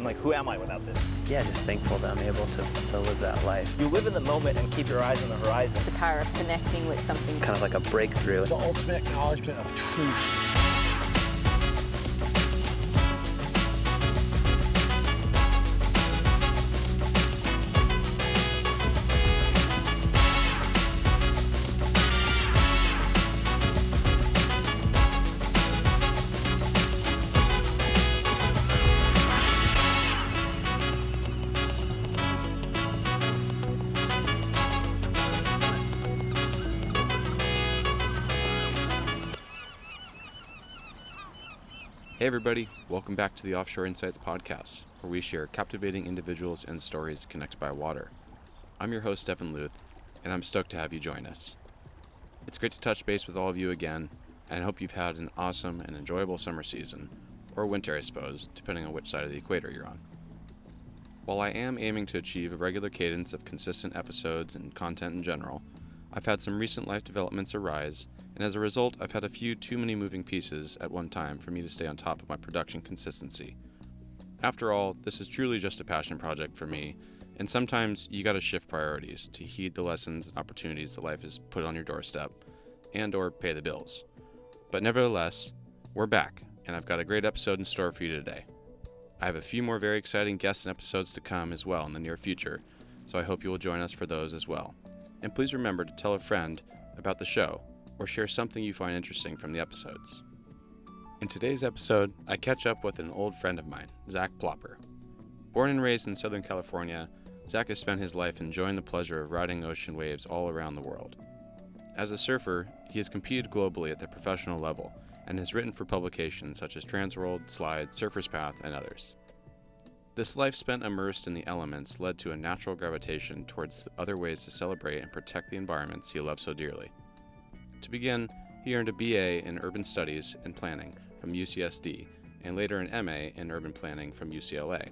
I'm like, who am I without this? Yeah, just thankful that I'm able to, to live that life. You live in the moment and keep your eyes on the horizon. The power of connecting with something. Kind of like a breakthrough. The ultimate acknowledgement of truth. Welcome back to the Offshore Insights Podcast, where we share captivating individuals and stories connected by water. I'm your host, Stephen Luth, and I'm stoked to have you join us. It's great to touch base with all of you again, and I hope you've had an awesome and enjoyable summer season, or winter, I suppose, depending on which side of the equator you're on. While I am aiming to achieve a regular cadence of consistent episodes and content in general, I've had some recent life developments arise and as a result, I've had a few too many moving pieces at one time for me to stay on top of my production consistency. After all, this is truly just a passion project for me, and sometimes you gotta shift priorities to heed the lessons and opportunities that life has put on your doorstep, and or pay the bills. But nevertheless, we're back, and I've got a great episode in store for you today. I have a few more very exciting guests and episodes to come as well in the near future, so I hope you will join us for those as well. And please remember to tell a friend about the show or share something you find interesting from the episodes. In today's episode, I catch up with an old friend of mine, Zach Plopper. Born and raised in Southern California, Zach has spent his life enjoying the pleasure of riding ocean waves all around the world. As a surfer, he has competed globally at the professional level and has written for publications such as Transworld, Slide, Surfer's Path, and others. This life spent immersed in the elements led to a natural gravitation towards other ways to celebrate and protect the environments he loves so dearly. To begin, he earned a BA in Urban Studies and Planning from UCSD and later an MA in Urban Planning from UCLA.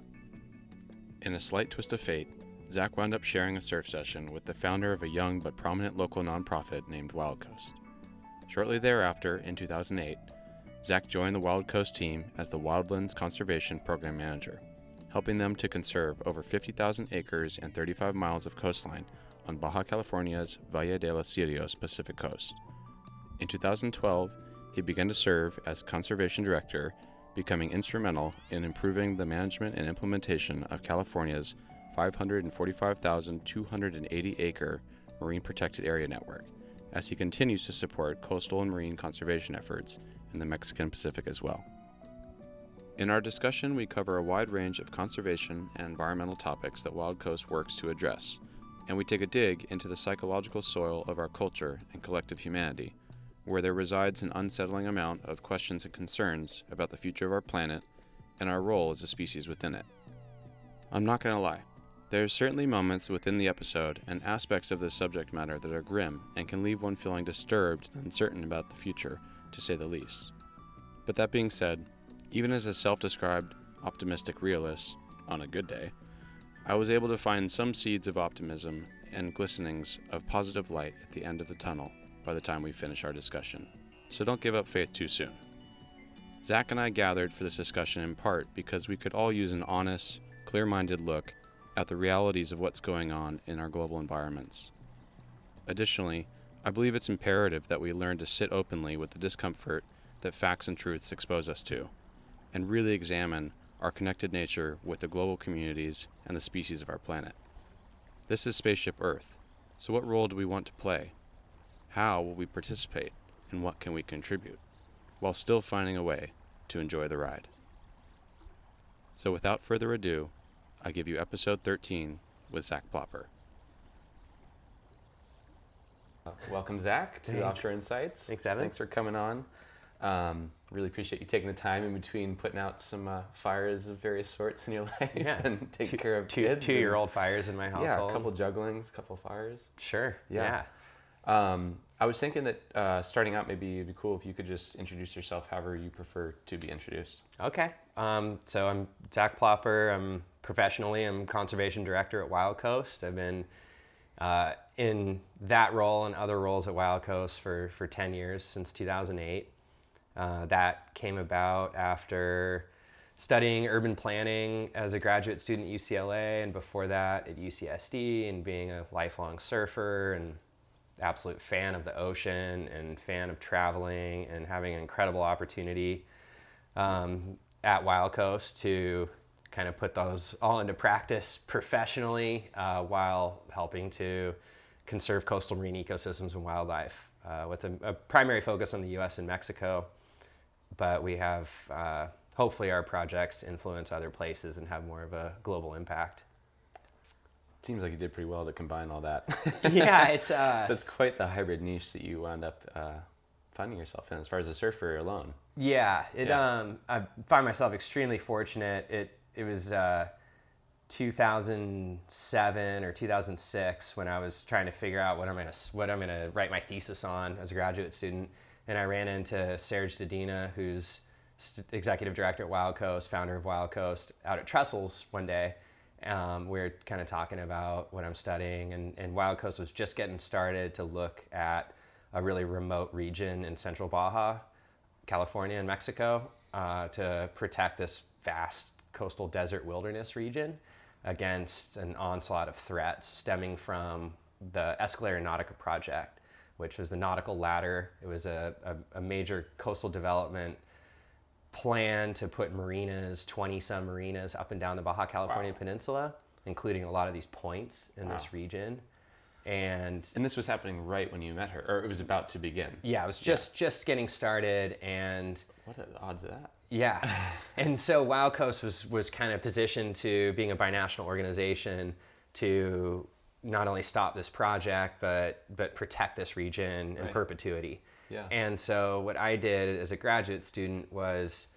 In a slight twist of fate, Zach wound up sharing a surf session with the founder of a young but prominent local nonprofit named Wild Coast. Shortly thereafter, in 2008, Zach joined the Wild Coast team as the Wildlands Conservation Program Manager, helping them to conserve over 50,000 acres and 35 miles of coastline on Baja California's Valle de los Cirios Pacific coast. In 2012, he began to serve as conservation director, becoming instrumental in improving the management and implementation of California's 545,280 acre marine protected area network, as he continues to support coastal and marine conservation efforts in the Mexican Pacific as well. In our discussion, we cover a wide range of conservation and environmental topics that Wild Coast works to address, and we take a dig into the psychological soil of our culture and collective humanity where there resides an unsettling amount of questions and concerns about the future of our planet and our role as a species within it. I'm not going to lie, there are certainly moments within the episode and aspects of this subject matter that are grim and can leave one feeling disturbed and uncertain about the future, to say the least. But that being said, even as a self described optimistic realist, on a good day, I was able to find some seeds of optimism and glistenings of positive light at the end of the tunnel by the time we finish our discussion, so don't give up faith too soon. Zach and I gathered for this discussion in part because we could all use an honest, clear minded look at the realities of what's going on in our global environments. Additionally, I believe it's imperative that we learn to sit openly with the discomfort that facts and truths expose us to, and really examine our connected nature with the global communities and the species of our planet. This is Spaceship Earth, so what role do we want to play? How will we participate and what can we contribute while still finding a way to enjoy the ride? So, without further ado, I give you episode 13 with Zach Plopper. Welcome, Zach, to Thanks. Offshore Insights. Thanks, Evan. Thanks for coming on. Um, really appreciate you taking the time in between putting out some uh, fires of various sorts in your life Yeah. and taking care of Two kids. Two-year-old fires in my household. Yeah, a couple jugglings, a couple fires. Sure. Yeah. Yeah. Um, I was thinking that uh, starting out, maybe it'd be cool if you could just introduce yourself however you prefer to be introduced. Okay. Um, so I'm Zach Plopper. I'm professionally I'm conservation director at Wild Coast. I've been uh, in that role and other roles at Wild Coast for for ten years since 2008. Uh, that came about after studying urban planning as a graduate student at UCLA, and before that at UCSD, and being a lifelong surfer and absolute fan of the ocean and fan of traveling and having an incredible opportunity um, at Wild Coast to kind of put those all into practice professionally uh, while helping to conserve coastal marine ecosystems and wildlife uh, with a, a, primary focus on the US and Mexico. But we have uh, hopefully our projects influence other places and have more of a global impact. Seems like you did pretty well to combine all that. yeah, it's uh, that's quite the hybrid niche that you wound up uh, finding yourself in as far as a surfer alone. Yeah, it. Yeah. Um, I find myself extremely fortunate. It it was uh, 2007 or 2006 when I was trying to figure out what I'm gonna what I'm gonna write my thesis on as a graduate student, and I ran into Serge Dedina, who's executive director at Wild Coast, founder of Wild Coast, out at Trestles one day. Um, we were kind of talking about what I'm studying, and, and Wild Coast was just getting started to look at a really remote region in central Baja, California, and Mexico uh, to protect this vast coastal desert wilderness region against an onslaught of threats stemming from the Escalera Nautica project, which was the nautical ladder. It was a, a, a major coastal development plan to put marinas, 20 some marinas up and down the Baja California Peninsula, including a lot of these points in this region. And And this was happening right when you met her, or it was about to begin. yeah, it was just just getting started and What are the odds of that? yeah. and so Wild Coast was was kind of positioned to being a binational organization to not only stop this project but but protect this region in Right. perpetuity. Yeah. And so what I did as a graduate student was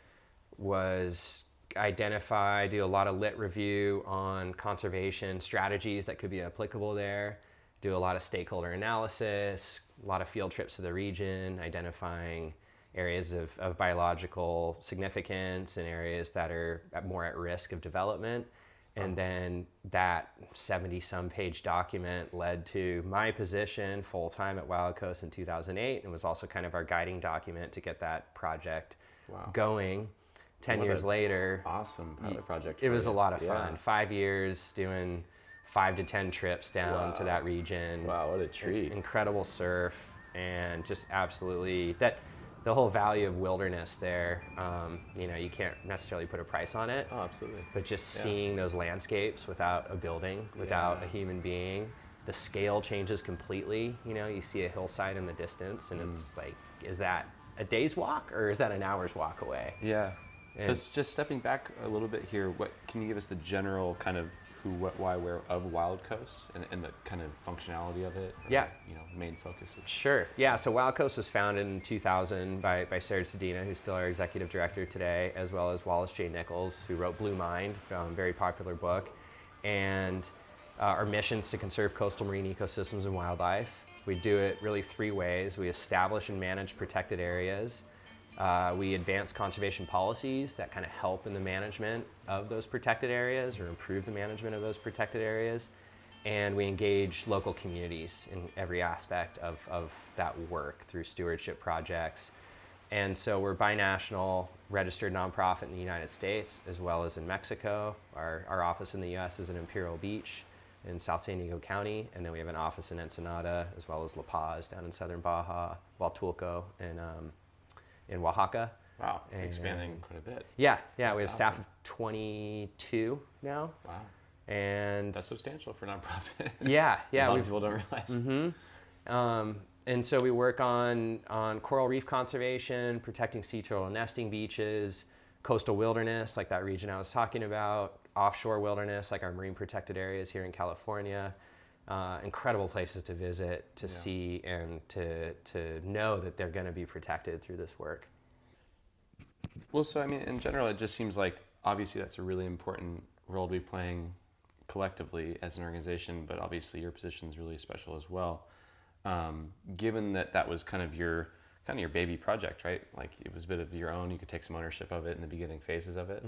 was identify, do a lot of lit review on conservation strategies that could be applicable there, do a lot of stakeholder analysis, a lot of field trips to the region, identifying areas of, of biological significance and areas that are more at risk of development. And oh. then that 70 some page document led to my position full time at Wild Coast in 2008 and was also kind of our guiding document to get that project Wow. going. 10 What years later, Awesome pilot project. it was a lot of Yeah. fun. Five years doing five to 10 trips down to that region. Wow, what a treat. Incredible surf and just absolutely that the whole value of wilderness there. Um, you know, you can't necessarily put a price on it. Oh, absolutely. But just Yeah. seeing those landscapes without a building, without Yeah. a human being, the scale changes completely. You know, you see a hillside in the distance, and Mm. it's like, is that a day's walk or is that an hour's walk away? Yeah. So it's just stepping back a little bit here. What can you give us the general kind of who, what, why, where of Wild Coast and, and the kind of functionality of it? or, Yeah. You know, main focus. Of, Sure. Yeah. So Wild Coast was founded in 2000 by, by Serge Dedina, who's still our executive director today, as well as Wallace J. Nichols, who wrote Blue Mind, a very popular book. And uh, our mission is to conserve coastal marine ecosystems and wildlife. We do it really three ways. We establish and manage protected areas. Uh, we advance conservation policies that kind of help in the management of those protected areas or improve the management of those protected areas. And we engage local communities in every aspect of, of that work through stewardship projects. And so we're binational, registered nonprofit in the United States as well as in Mexico. Our, our office in the US is in Imperial Beach in South San Diego County. And then we have an office in Ensenada as well as La Paz down in southern Baja, Huatulco and um, in Oaxaca. wow. And- expanding quite a bit. Yeah, yeah, we have That's staff of 22 now. Wow. And That's substantial for nonprofit. yeah, yeah, a lot of people don't realize. Mm-hmm. Um, and so we work on, on coral reef conservation, protecting sea turtle nesting beaches, coastal wilderness, like that region I was talking about, offshore wilderness, like our marine protected areas here in California. Uh, incredible places to visit, to Yeah. see, and to, to know that they're going to be protected through this work. Well, so I mean, in general, it just seems like obviously that's a really important role to be playing collectively as an organization, but obviously your position is really special as well. Um, given that that was kind of your kind of your baby project, right? Like it was a bit of your own. You could take some ownership of it in the beginning phases of it.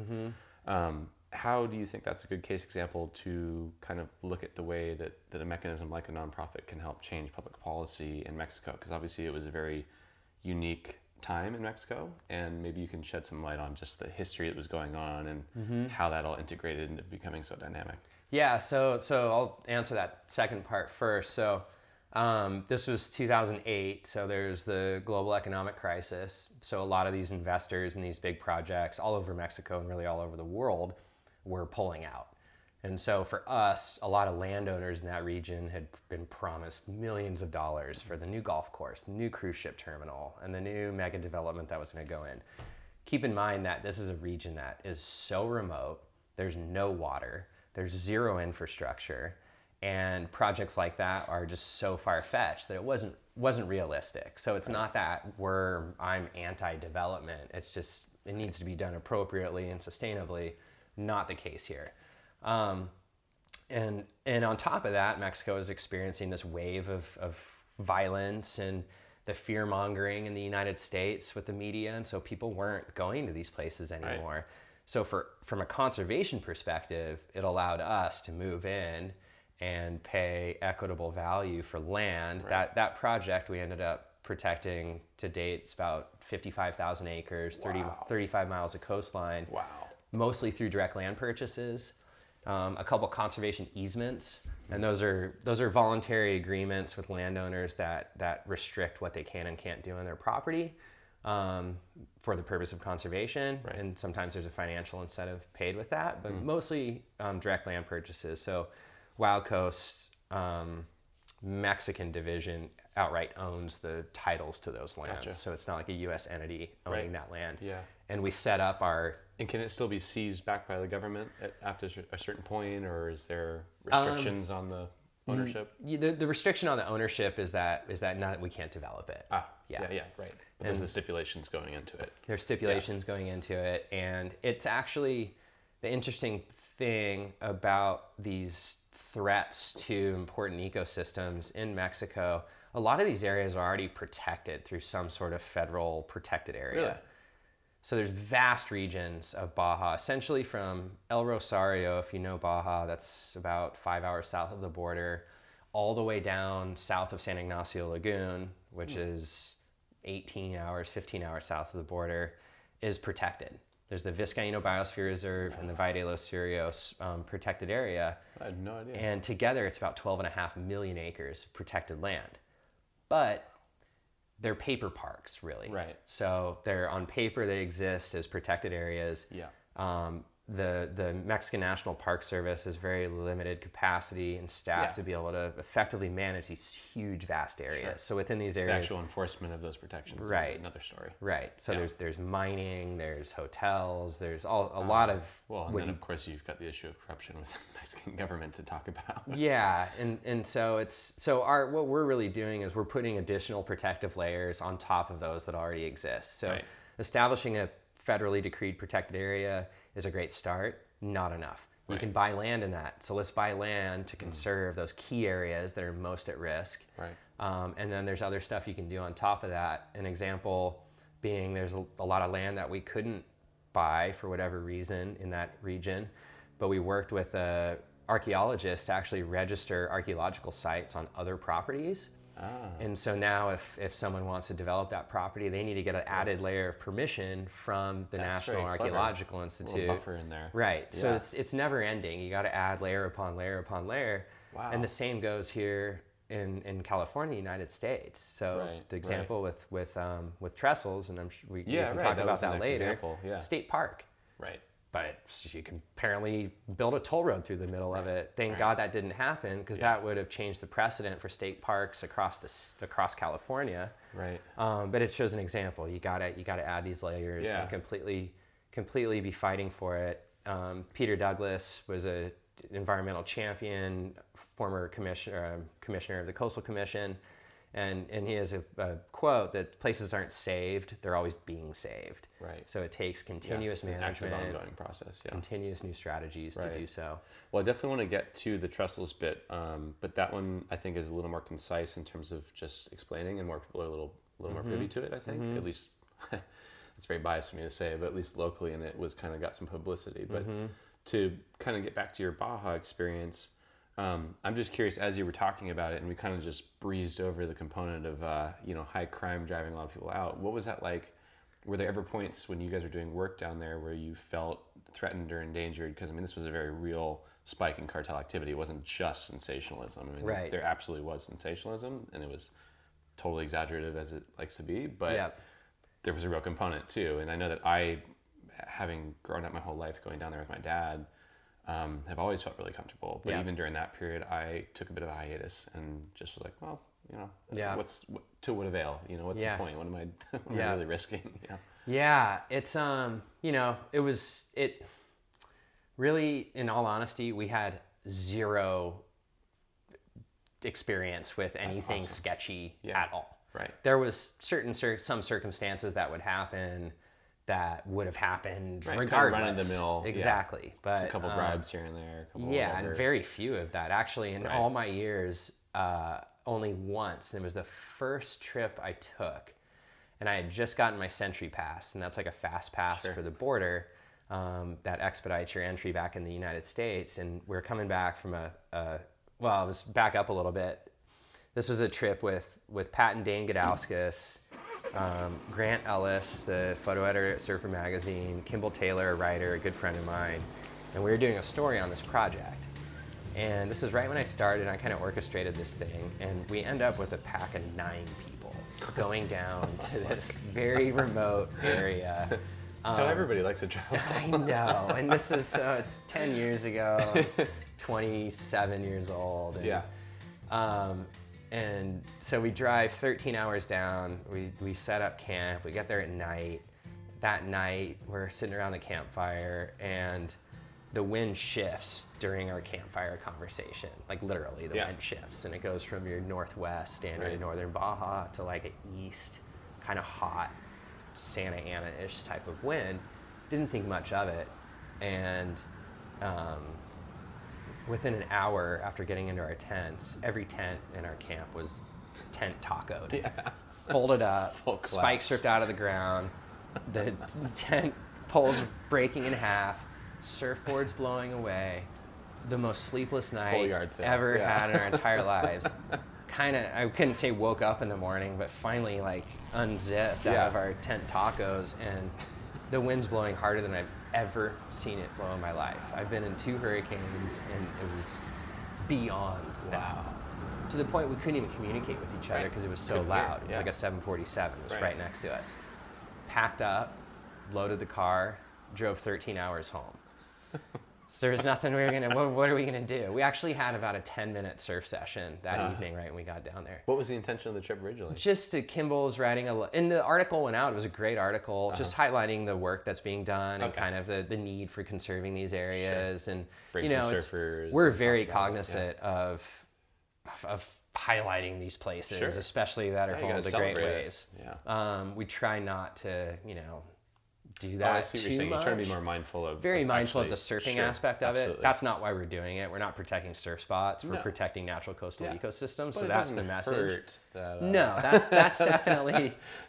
Um, how do you think that's a good case example to kind of look at the way that, that a mechanism like a nonprofit can help change public policy in Mexico? Because obviously it was a very unique time in Mexico, and maybe you can shed some light on just the history that was going on and how that all integrated into becoming so dynamic. Yeah, so so I'll answer that second part first. So um, this was 2008, so there's the global economic crisis. So a lot of these investors in these big projects all over Mexico and really all over the world were pulling out. And so for us, a lot of landowners in that region had been promised millions of dollars for the new golf course, new cruise ship terminal, and the new mega development that was going to go in. Keep in mind that this is a region that is so remote, there's no water, there's zero infrastructure, and projects like that are just so far fetched that it wasn't wasn't realistic. So it's not that we're I'm anti-development. It's just it needs to be done appropriately and sustainably. Not the case here. Um, and and on top of that, Mexico is experiencing this wave of, of violence and the fear mongering in the United States with the media, and so people weren't going to these places anymore. So for from a conservation perspective, it allowed us to move in and pay equitable value for land. That that project we ended up protecting to date. It's about fifty five thousand acres, 30, 35 miles of coastline Wow. Mostly through direct land purchases, um, a couple conservation easements, and those are those are voluntary agreements with landowners that that restrict what they can and can't do on their property um, for the purpose of conservation. Right. And sometimes there's a financial incentive paid with that, but mostly um, direct land purchases. So, Wild Coast um, Mexican division outright owns the titles to those lands, Gotcha. so it's not like a U.S. entity owning Right. that land. Yeah. And we set up our And can it still be seized back by the government at, after a certain point, or is there restrictions on the ownership? The, the restriction on the ownership is that is that not we can't develop it. Ah, yeah. yeah, yeah, right. But there's the stipulations going into it. There's stipulations going into it, and it's actually the interesting thing about these threats to important ecosystems in Mexico. A lot of these areas are already protected through some sort of federal protected area. Really? So there's vast regions of Baja, essentially from El Rosario, if you know Baja, that's about five hours south of the border, all the way down south of San Ignacio Lagoon, which is 18 hours, 15 hours south of the border, is protected. There's the Vizcaíno Biosphere Reserve and the Valle de los Cirios um, protected area. I had no idea. And together it's about 12 and a half million acres of protected land. But they're paper parks, really. Right. So they're on paper, they exist as protected areas. Yeah. Um, the, the Mexican National Park Service has very limited capacity and staff Yeah. to be able to effectively manage these huge, vast areas. Sure. So within these the areas, actual enforcement of those protections Right. is another story. right? So Yeah. there's there's mining, there's hotels, there's all a um, lot of Well, and then of course you've got the issue of corruption with the Mexican government to talk about. yeah and and so it's so our what we're really doing is we're putting additional protective layers on top of those that already exist so Right. establishing a federally decreed protected area is a great start not enough you can buy land in that so let's buy land to conserve those key areas that are most at risk Right. um, and then there's other stuff you can do on top of that. An example being there's a, a lot of land that we couldn't buy for whatever reason in that region, but we worked with a archaeologist to actually register archaeological sites on other properties. Ah. And so now, if, if someone wants to develop that property, they need to get an added layer of permission from the That's National. Archaeological A Institute. buffer in there. Right. So it's it's never ending. You got to add layer upon layer upon layer. Wow. And the same goes here in, in California, United States. So Right, the right. example with with um, with trestles, and I'm sure we, we can right, talk that about that later. example, yeah. State park. Right. But you can apparently build a toll road through the middle of it. Thank right. God that didn't happen because Yeah. that would have changed the precedent for state parks across this across California. Right. Um, but it shows an example. You gotta you gotta add these layers Yeah. and completely completely be fighting for it. Um, Peter Douglas was a environmental champion, former commissioner um, commissioner of the Coastal Commission, and and he has a, a quote that places aren't saved; they're always being saved. Right. So it takes Yeah, continuous it's an active management, ongoing process. Yeah. continuous new strategies Right. to do so. Well, I definitely want to get to the trestles bit, um, but that one I think is a little more concise in terms of just explaining, and more people are a little, a little more privy mm-hmm. to it. I think, mm-hmm. at least it's very biased for me to say, but at least locally, and it was kind of got some publicity. But mm-hmm. to kind of get back to your Baja experience, um, I'm just curious as you were talking about it, and we kind of just breezed over the component of uh, you know high crime driving a lot of people out. What was that like? were there ever points when you guys were doing work down there where you felt threatened or endangered? Because I mean, this was a very real spike in cartel activity. It wasn't just sensationalism. I mean, Right. there absolutely was sensationalism, and it was totally exaggerative as it likes to be. But Yeah. there was a real component too. And I know that I, having grown up my whole life going down there with my dad, um, have always felt really comfortable. But Yeah. even during that period, I took a bit of a hiatus and just was like, well, you know, Yeah. what's what, to what avail? You know, what's Yeah. the point? What am I, what am Yeah. I really risking? Yeah. Yeah, it's um, you know, it was it really in all honesty, we had zero experience with anything awesome. sketchy Yeah. at all. Right. There was certain some circumstances that would happen that would have happened Right, kind of regardless. run-of-the-mill, yeah. Exactly. But Just a couple um, bribes here and there. A couple yeah, whatever. and very few of that. Actually, in Right. all my years, uh, only once. And it was the first trip I took. And I had just gotten my SENTRI Pass, and that's like a fast pass Sure. for the border um, that expedites your entry back in the United States. And we are coming back from a, a, well, I was back up a little bit. This was a trip with, with Pat and Dane Gudauskas, um, Grant Ellis, the photo editor at Surfer Magazine, Kimball Taylor, a writer, a good friend of mine, and we were doing a story on this project. And this is right when I started. I kind of orchestrated this thing, and we end up with a pack of nine people going down to this very remote area. How everybody likes to travel. I know, and this is so it's ten years ago, I'm 27 years old. And, Yeah. Um, and so we drive 13 hours down. We we set up camp. We get there at night. That night, we're sitting around the campfire, and the wind shifts during our campfire conversation. Like literally, the Yeah. wind shifts, and it goes from your northwest standard Right. northern Baja to like an east, kind of hot Santa Ana-ish type of wind. Didn't think much of it, and um, within an hour after getting into our tents, every tent in our camp was tent tacoed, Yeah. folded up, Full spikes ripped out of the ground, the tent poles breaking in half, surfboards blowing away. The most sleepless night ever Yeah. had in our entire lives. Kind of, I couldn't say woke up in the morning, but finally like unzipped Yeah. out of our tent tacos, and the wind's blowing harder than I've ever seen it blow in my life. I've been in two hurricanes, and it was beyond wow. To the point we couldn't even communicate with each other Right. because it was so Couldn't hear, loud. It was yeah. like a 747. It was Right. right next to us. Packed up, loaded the car, drove 13 hours home. There was nothing we were gonna. What, what are we gonna do? We actually had about a 10 minute surf session that Uh-huh. evening, right when we got down there. What was the intention of the trip originally? Just to Kimball's writing a, and the article went out. It was a great article, just highlighting the work that's being done and Uh-huh. Kind of the, the need for conserving these areas. And Bring you know, surfers we're very talk about it, cognizant of of highlighting these places, Sure. especially that are Yeah, home gotta great it. waves. Yeah. Um, we try not to, you know, do Oh, that I see what you're saying. You're trying to be more mindful of very of mindful of the surfing sure, aspect of it. That's not why we're doing it. We're not protecting surf spots. We're No. protecting natural coastal Yeah. ecosystems. But so that's the message. that, uh, No, that's that's definitely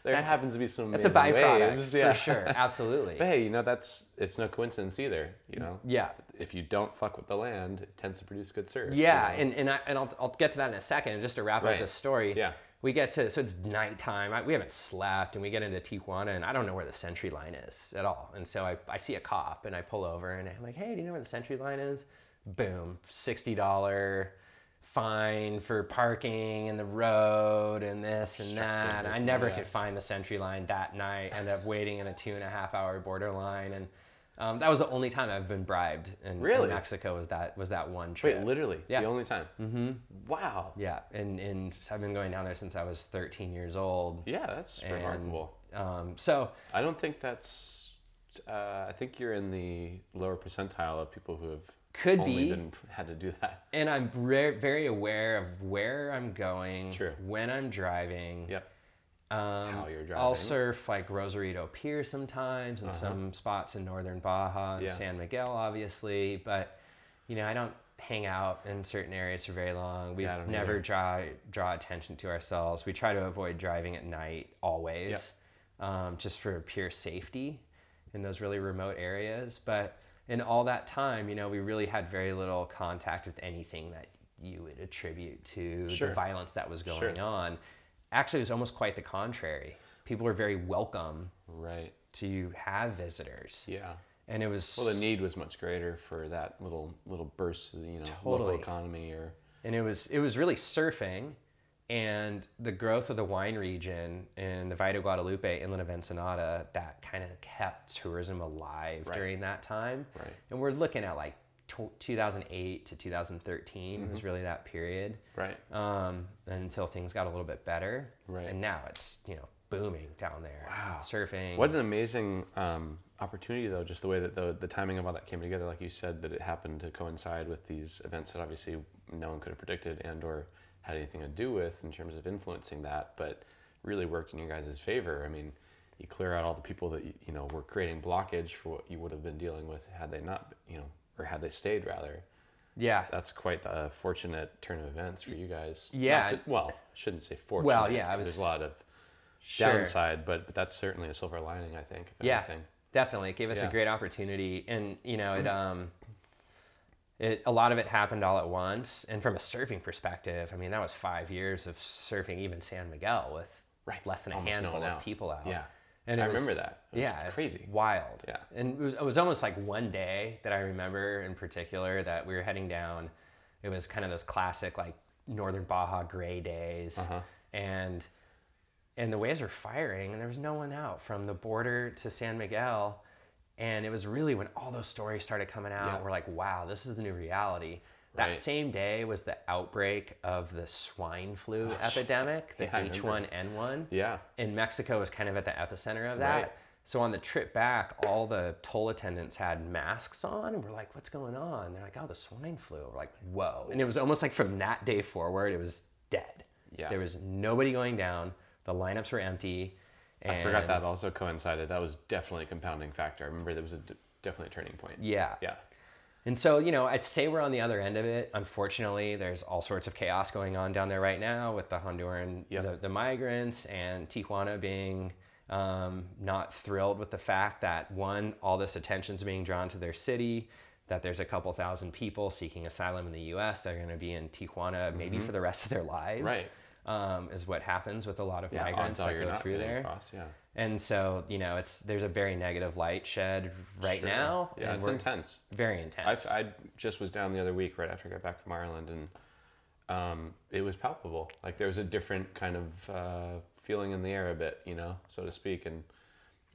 there that's- happens to be some. that's a byproduct waves, for sure. Absolutely. But hey, you know that's it's no coincidence either. You know. Yeah. If you don't fuck with the land, it tends to produce good surf. Yeah, you know? and and, I, and I'll, I'll get to that in a second. Just to wrap Right. up this story. Yeah. We get to so it's nighttime. I, we haven't slept, and we get into Tijuana, and I don't know where the SENTRI Line is at all. And so I, I see a cop, and I pull over, and I'm like, "Hey, do you know where the SENTRI Line is?" Boom, sixty dollar fine for parking in the road and this and that. And I never that. could find the SENTRI Line that night. End up waiting in a two and a half hour border line, and um, that was the only time I've been bribed in, Really? in Mexico. Was that was that one trip? Wait, literally, Yeah. the only time. Mm-hmm. Wow. Yeah, and and I've been going down there since I was 13 years old. Yeah, that's and, remarkable. Um, so I don't think that's. Uh, I think you're in the lower percentile of people who have Could only be. been had to do that. and I'm re- very aware of where I'm going, True. when I'm driving. Yep. Um, I'll. Uh-huh. surf like Rosarito Pier sometimes, and some spots in northern Baja and Yeah. San Miguel, obviously. But you know, I don't hang out in certain areas for very long. We Yeah, never either. draw draw attention to ourselves. We try to avoid driving at night always, um, just for pure safety in those really remote areas. But in all that time, you know, we really had very little contact with anything that you would attribute to Sure. the violence that was going Sure. on. Actually, it was almost quite the contrary. people were very welcome Right. to have visitors. Yeah. And it was Well, the need was much greater for that little little burst of you know Totally. local economy or and it was it was really surfing and the growth of the wine region in the Valle de Guadalupe, inland of Ensenada, that kind of kept tourism alive Right. during that time. Right. And we're looking at like tw 2008 to 2013 was really that period. right. Um, until things got a little bit better. Right. And now it's, you know, booming down there. Wow. Surfing. What an amazing um, opportunity, though, just the way that the, the timing of all that came together, like you said, that it happened to coincide with these events that obviously no one could have predicted and or had anything to do with in terms of influencing that, but really worked in your guys' favor. I mean, you clear out all the people that, you know, were creating blockage for what you would have been dealing with had they not, you know, or had they stayed rather. yeah. That's quite a fortunate turn of events for you guys. Yeah. to- well, shouldn't say fortunate. Well, yeah, was- there's a lot of Sure. downside, but, but that's certainly a silver lining, I think. If yeah anything. definitely it gave us Yeah. a great opportunity and you know it um it a lot of it happened all at once and from a surfing perspective i mean that was five years of surfing even san miguel with Right. less than a Almost handful of out. people out Yeah. And I was- remember that. It was yeah crazy. wild Yeah. and it was, it was almost like one day that i remember in particular that we were heading down it was kind of those classic like northern baja gray days Uh-huh. and and the waves were firing and there was no one out from the border to San Miguel and it was really when all those stories started coming out Yeah. we're like wow this is the new reality that Right. same day was the outbreak of the swine flu oh, epidemic the Yeah, H1N1 Yeah. and Mexico was kind of at the epicenter of that Right. so on the trip back all the toll attendants had masks on and we're like what's going on they're like oh the swine flu we're like whoa and it was almost like from that day forward it was dead Yeah. there was nobody going down the lineups were empty. I forgot that also coincided. That was definitely a compounding factor. I remember there was a d- definitely a turning point. Yeah. Yeah. And so, you know, I'd say we're on the other end of it. Unfortunately, there's all sorts of chaos going on down there right now with the Honduran, Yep. the, the migrants, and Tijuana being um, not thrilled with the fact that one, all this attention's being drawn to their city, that there's a couple thousand people seeking asylum in the U.S. that are going to be in Tijuana maybe for the rest of their lives. Mm-hmm. Right. Um, is what happens with a lot of Yeah. migrants that go through there. Across. Yeah. And so, you know, it's there's a very negative light shed right Sure. now. Yeah. It's intense. Very intense. I, I just was down the other week right after I got back from Ireland, and um, it was palpable. Like there was a different kind of uh, feeling in the air a bit, you know, so to speak. And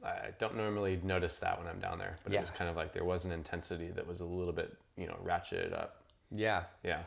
I don't normally notice that when I'm down there, but Yeah. it was kind of like there was an intensity that was a little bit, you know, ratcheted up. yeah. Yeah.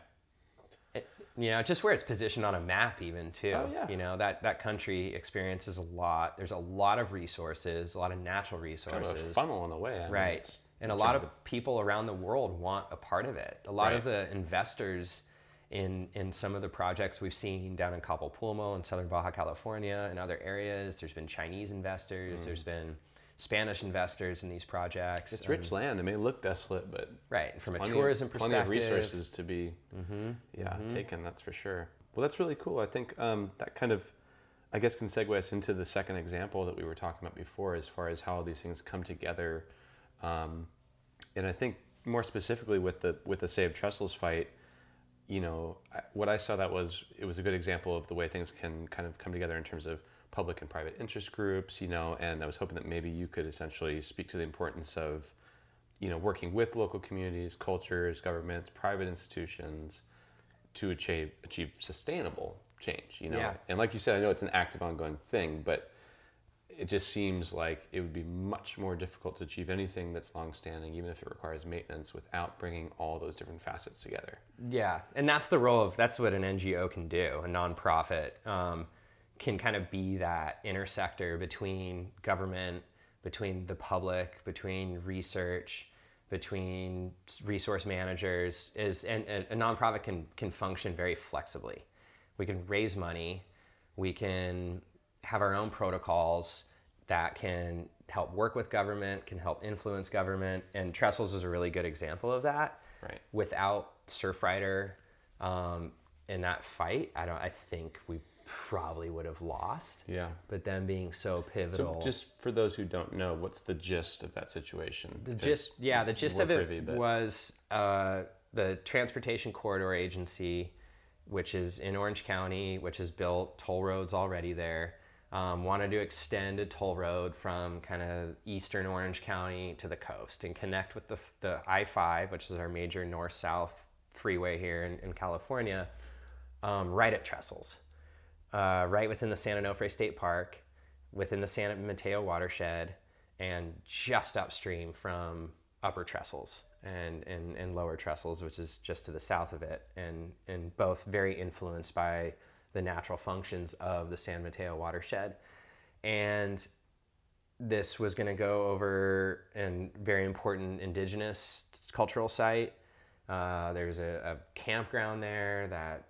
You know, just where it's positioned on a map, even too. Oh, yeah. You know that that country experiences a lot. There's a lot of resources, a lot of natural resources. Kind of a funnel in a way. I right it's- and a lot of people around the world want a part of it a lot of the investors in in some of the projects we've seen down in Cabo Pulmo in southern Baja California and other areas there's been Chinese investors there's mm. been Spanish investors in these projects. It's rich land. It may look desolate, but right from a plenty tourism of, perspective Mm-hmm. plenty of resources to be yeah taken. That's for sure. Well, that's really cool. I think um, that kind of I guess can segue us into the second example that we were talking about before, as far as how these things come together. Um, and I think more specifically with the with the Save Trestles fight, you know, I- what I saw that was it was a good example of the way things can kind of come together in terms of public and private interest groups, you know, and I was hoping that maybe you could essentially speak to the importance of, you know, working with local communities, cultures, governments, private institutions to achieve achieve sustainable change, you know. Yeah. And like you said, I know it's an active ongoing thing, but it just seems like it would be much more difficult to achieve anything that's long-standing, even if it requires maintenance, without bringing all those different facets together. Yeah, and that's the role of that's what an NGO can do. A nonprofit um, can kind of be that intersector between government, between the public, between research, between resource managers. Is and a, a nonprofit can can function very flexibly. We can raise money, we can have our own protocols that can help work with government, can help influence government, and Trestles is a really good example of that Right. without Surfrider um, in that fight, I don't. I think we probably would have lost. Yeah. But them being so So pivotal. just for those who don't know, what's the gist of that situation? the gist, yeah, the gist of it privy, but- was uh, the Transportation Corridor Agency, which is in Orange County, which has built toll roads already there. um, wanted to extend a toll road from kind of eastern Orange County to the coast and connect with the, the I 5, which is our major north south freeway here in, in California, um, right at Trestles, uh, right within the San Onofre State Park, within the San Mateo watershed, and just upstream from Upper Trestles and, and, and Lower Trestles, which is just to the south of it, and, and both very influenced by the natural functions of the San Mateo watershed. And this was going to go over a very important indigenous cultural site. Uh, there's a, a campground there that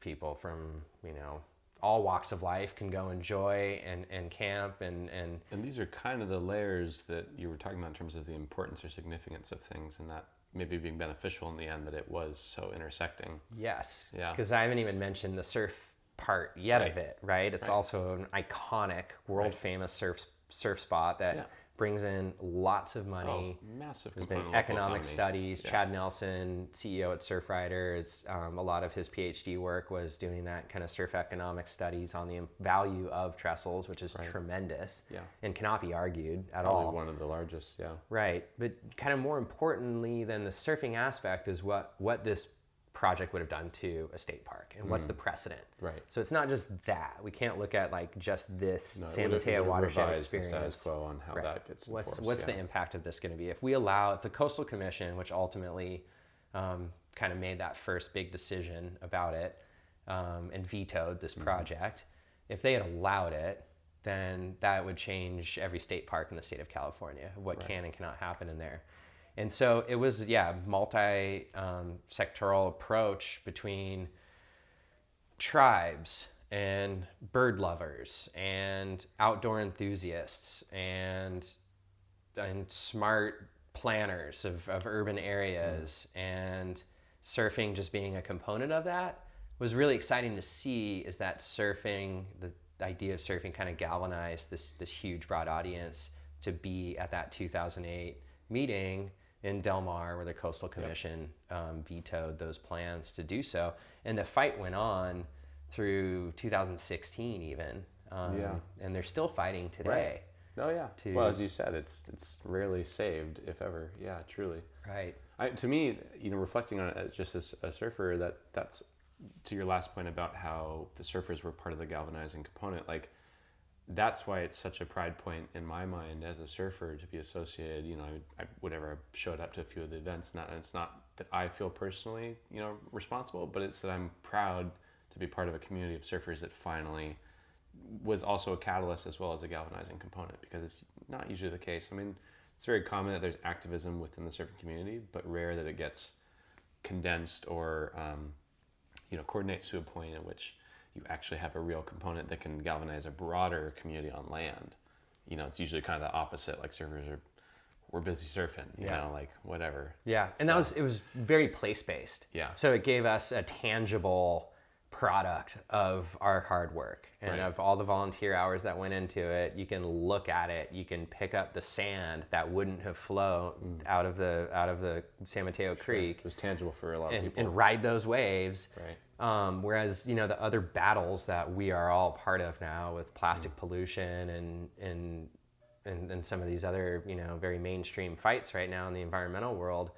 people from, you know, all walks of life can go enjoy and, and camp and, and And these are kind of the layers that you were talking about in terms of the importance or significance of things and that maybe being beneficial in the end that it was so intersecting. yes Yeah. because i haven't even mentioned the surf part yet of it right it's Right. also an iconic world Right. famous surf surf spot that. Brings in lots of money Oh, massive There's been economic studies. Yeah. Chad Nelson, CEO at Surfrider, is um, a lot of his PhD work was doing that kind of surf economic studies on the value of trestles, which is tremendous Yeah. and cannot be argued at Probably all. one of the largest, yeah. Right, but kind of more importantly than the surfing aspect is what what this project would have done to a state park and what's the precedent. Mm. Right. So it's not just that. We can't look at like just this No, San Mateo watershed revised the experience. status quo on how Right. that gets What's enforced, what's the impact of this going to be if we allow if the coastal commission, which ultimately um, kind of made that first big decision about it um, and vetoed this Mm-hmm. project, if they had allowed it, then that would change every state park in the state of California, what can and cannot happen in there. And so it was, yeah, multi um, sectoral approach between tribes and bird lovers and outdoor enthusiasts and and smart planners of, of urban areas and surfing just being a component of that was really exciting to see is that surfing the idea of surfing kind of galvanized this this huge broad audience to be at that 2008 meeting in Del Mar where the coastal commission um, vetoed those plans to do so and the fight went on through 2016 even um, Yeah. and they're still fighting today Right. Oh yeah. to- well, as you said, it's it's rarely saved, if ever. Yeah, truly. right I, to me, you know, reflecting on it as just as a surfer, that that's to your last point about how the surfers were part of the galvanizing component. Like, that's why it's such a pride point in my mind as a surfer to be associated. You know, I, I whatever I showed up to a few of the events. Not, and it's not that I feel personally, you know, responsible, but it's that I'm proud to be part of a community of surfers that finally was also a catalyst as well as a galvanizing component because it's not usually the case. I mean, it's very common that there's activism within the surfing community, but rare that it gets condensed or um, you know coordinates to a point in which you actually have a real component that can galvanize a broader community on land. You know, it's usually kind of the opposite. Like surfers are, we're busy surfing. You Yeah. know, like whatever. Yeah, and that was it was very place based. Yeah. So it gave us a tangible product of our hard work and Right. of all the volunteer hours that went into it. You can look at it. You can pick up the sand that wouldn't have flowed Mm. out of the out of the San Mateo Creek It was tangible for a lot of people. and ride those waves. Right. Um, whereas you know the other battles that we are all part of now with plastic pollution and and and, and some of these other you know very mainstream fights right now in the environmental world,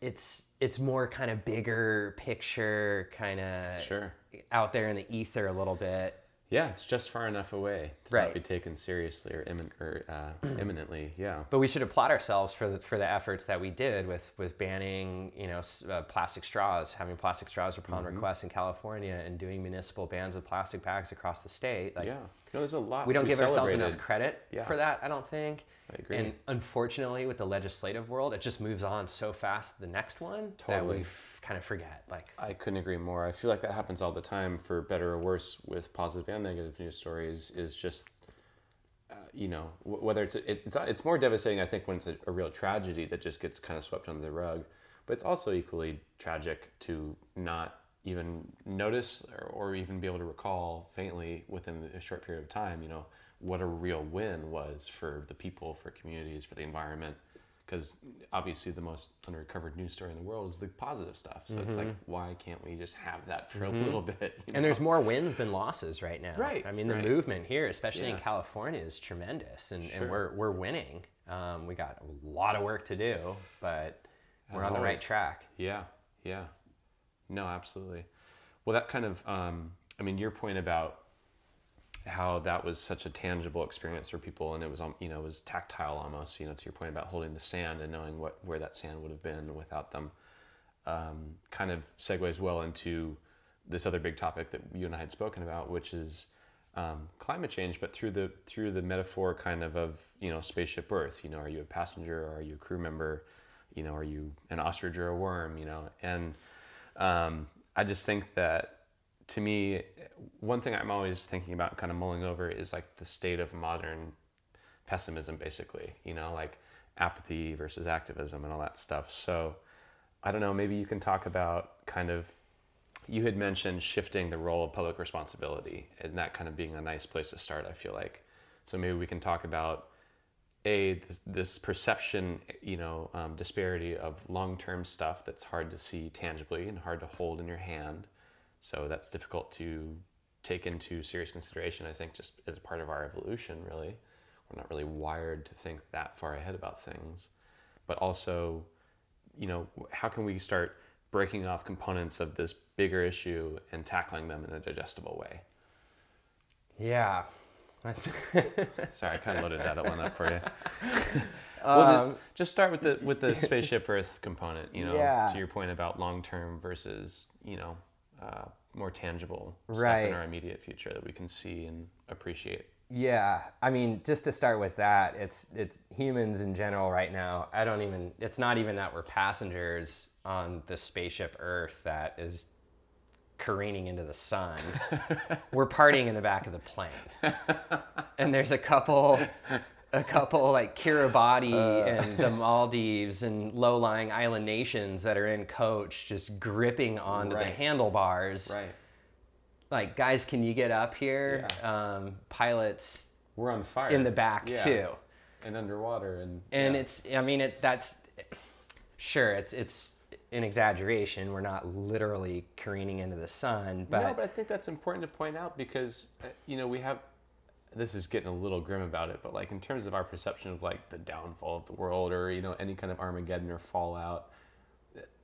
it's it's more kind of bigger picture, kind of Sure. out there in the ether a little bit. Yeah, it's just far enough away to Right. not be taken seriously or, immin- or uh, imminently. Yeah. But we should applaud ourselves for the, for the efforts that we did with, with banning, you know, uh, plastic straws, having plastic straws upon Mm-hmm. request in California, and doing municipal bans of plastic bags across the state. Like, yeah. No, there's a lot. we don't give ourselves enough credit Yeah. for that. I don't think. I agree. And unfortunately, with the legislative world, it just moves on so fast. The next one that Totally. we f- kind of forget. Like, I couldn't agree more. I feel like that happens all the time, for better or worse, with positive and negative news stories. Is just, uh, you know, w- whether it's it, it's it's more devastating. I think when it's a, a real tragedy that just gets kind of swept under the rug, but it's also equally tragic to not even notice or, or even be able to recall faintly within a short period of time. You know what a real win was for the people, for communities, for the environment, because obviously the most unrecovered news story in the world is the positive stuff. So it's like, why can't we just have that for a little bit? Mm-hmm. And there's more wins than losses right now. Right, I mean, the right. movement here, especially in California, is tremendous, and, and we're we're winning. Um, we got a lot of work to do, but we're As on the right track. Yeah, yeah. No, absolutely. Well, that kind of, um, I mean, your point about how that was such a tangible experience for people, and it was, um, you know, it was tactile almost. You know, to your point about holding the sand and knowing what where that sand would have been without them, um, kind of segues well into this other big topic that you and I had spoken about, which is um, climate change, but through the through the metaphor kind of of you know spaceship Earth. You know, are you a passenger or are you a crew member? You know, are you an ostrich or a worm? You know, and um, I just think that to me, one thing I'm always thinking about, kind of mulling over, is like the state of modern pessimism, basically. You know, like apathy versus activism and all that stuff. So I don't know. Maybe you can talk about kind of you had mentioned shifting the role of public responsibility and that kind of being a nice place to start i feel like so maybe we can talk about a this, this perception you know um, disparity of long-term stuff that's hard to see tangibly and hard to hold in your hand so that's difficult to take into serious consideration i think just as a part of our evolution really we're not really wired to think that far ahead about things but also you know, how can we start breaking off components of this bigger issue and tackling them in a digestible way? Yeah. Sorry, I kind of loaded that one up for you. well, Um, ju- just start with the with the spaceship Earth component. You know, Yeah. to your point about long term versus you know uh, more tangible stuff in our immediate future that we can see and appreciate. Yeah, I mean, just to start with that, it's it's humans in general right now. I don't even. It's not even that we're passengers on the spaceship Earth that is careening into the sun. we're partying in the back of the plane, and there's a couple, a couple like Kiribati and the Maldives and low-lying island nations that are in coach, just gripping onto the handlebars. Right. like guys can you get up here um, pilots we're on fire in the back Yeah. too and underwater and and yeah. it's i mean it that's sure it's it's an exaggeration we're not literally careening into the sun but, no, but I think that's important to point out because uh, you know we have. This is getting a little grim about it, but like in terms of our perception of like the downfall of the world or you know any kind of Armageddon or fallout,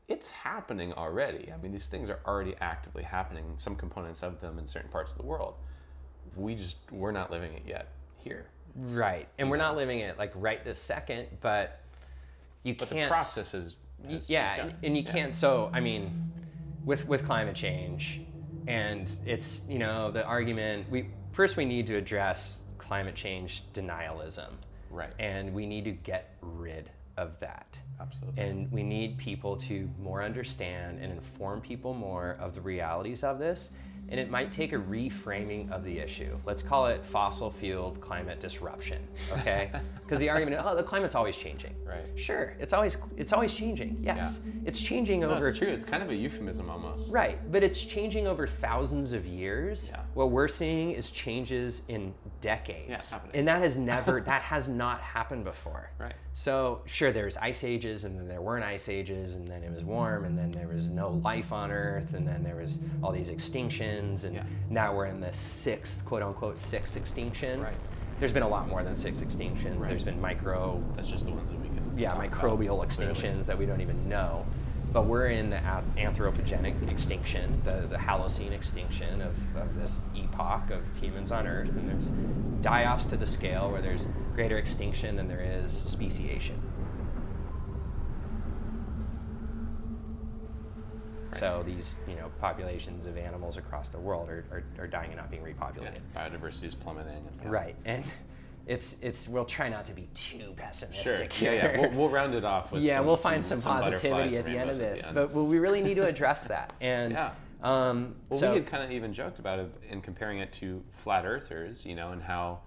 it's happening already. I mean, these things are already actively happening. Some components of them in certain parts of the world. We just we're not living it yet here. right and we're not living it like right this second but you But can't the process is. Yeah begun. and, and you Yeah. can't so i mean with with climate change and it's you know the argument we first we need to address climate change denialism Right. and we need to get rid of that Absolutely. and we need people to more understand and inform people more of the realities of this and it might take a reframing of the issue let's call it fossil fueled climate disruption okay because the argument oh the climate's always changing Right. sure it's always it's always changing yes it's changing No, over it's true. It's kind of a euphemism almost. right but it's changing over thousands of years Yeah. what we're seeing is changes in decades Yeah, and that has never that has not happened before Right. so sure there's ice ages and then there weren't ice ages and then it was warm and then there was no life on earth and then there was all these extinctions and Yeah. now we're in the sixth quote unquote sixth extinction Right. there's been a lot more than six extinctions Right. there's been micro That's just the ones that we can. yeah, talk about, microbial clearly. extinctions that we don't even know. But we're in the anthropogenic extinction, the, the Holocene extinction of, of this epoch of humans on Earth. And there's die-offs to the scale where there's greater extinction than there is speciation. So these, you know, populations of animals across the world are, are, are dying and not being Yeah, repopulated. biodiversity is plummeting. and- yeah. Right. And it's it's we'll try not to be too Sure. pessimistic Yeah, here. yeah. We'll, we'll round it off with. yeah, some, we'll find some, butterflies positivity at the end of this, the but well, we really need to address that. And Yeah. um, Well, so we had kind of even joked about it in comparing it to flat earthers, you know, and how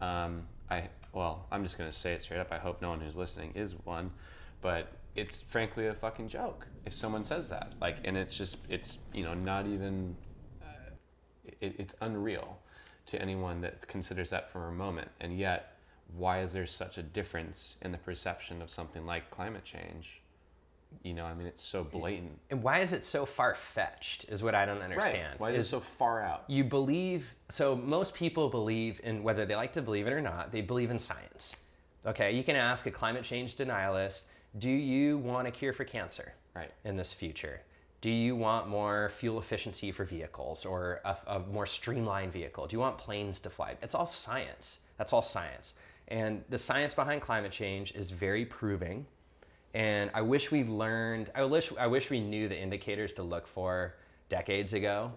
um, I, well, I'm just going to say it straight up. I hope no one who's listening is one, but it's frankly a fucking joke if someone says that. Like, and it's just, it's, you know, not even, uh, it, it's unreal to anyone that considers that for a moment. And yet, why is there such a difference in the perception of something like climate change? You know, I mean, it's so blatant. And why is it so far fetched? Is what I don't understand. Why is, Is it so far out? you believe so most people believe in whether they like to believe it or not they believe in science okay you can ask a climate change denialist do you want a cure for cancer Right. in this future do you want more fuel efficiency for vehicles or a, a more streamlined vehicle do you want planes to fly it's all science that's all science and the science behind climate change is very proving and I wish we learned. I wish I wish we knew the indicators to look for decades ago,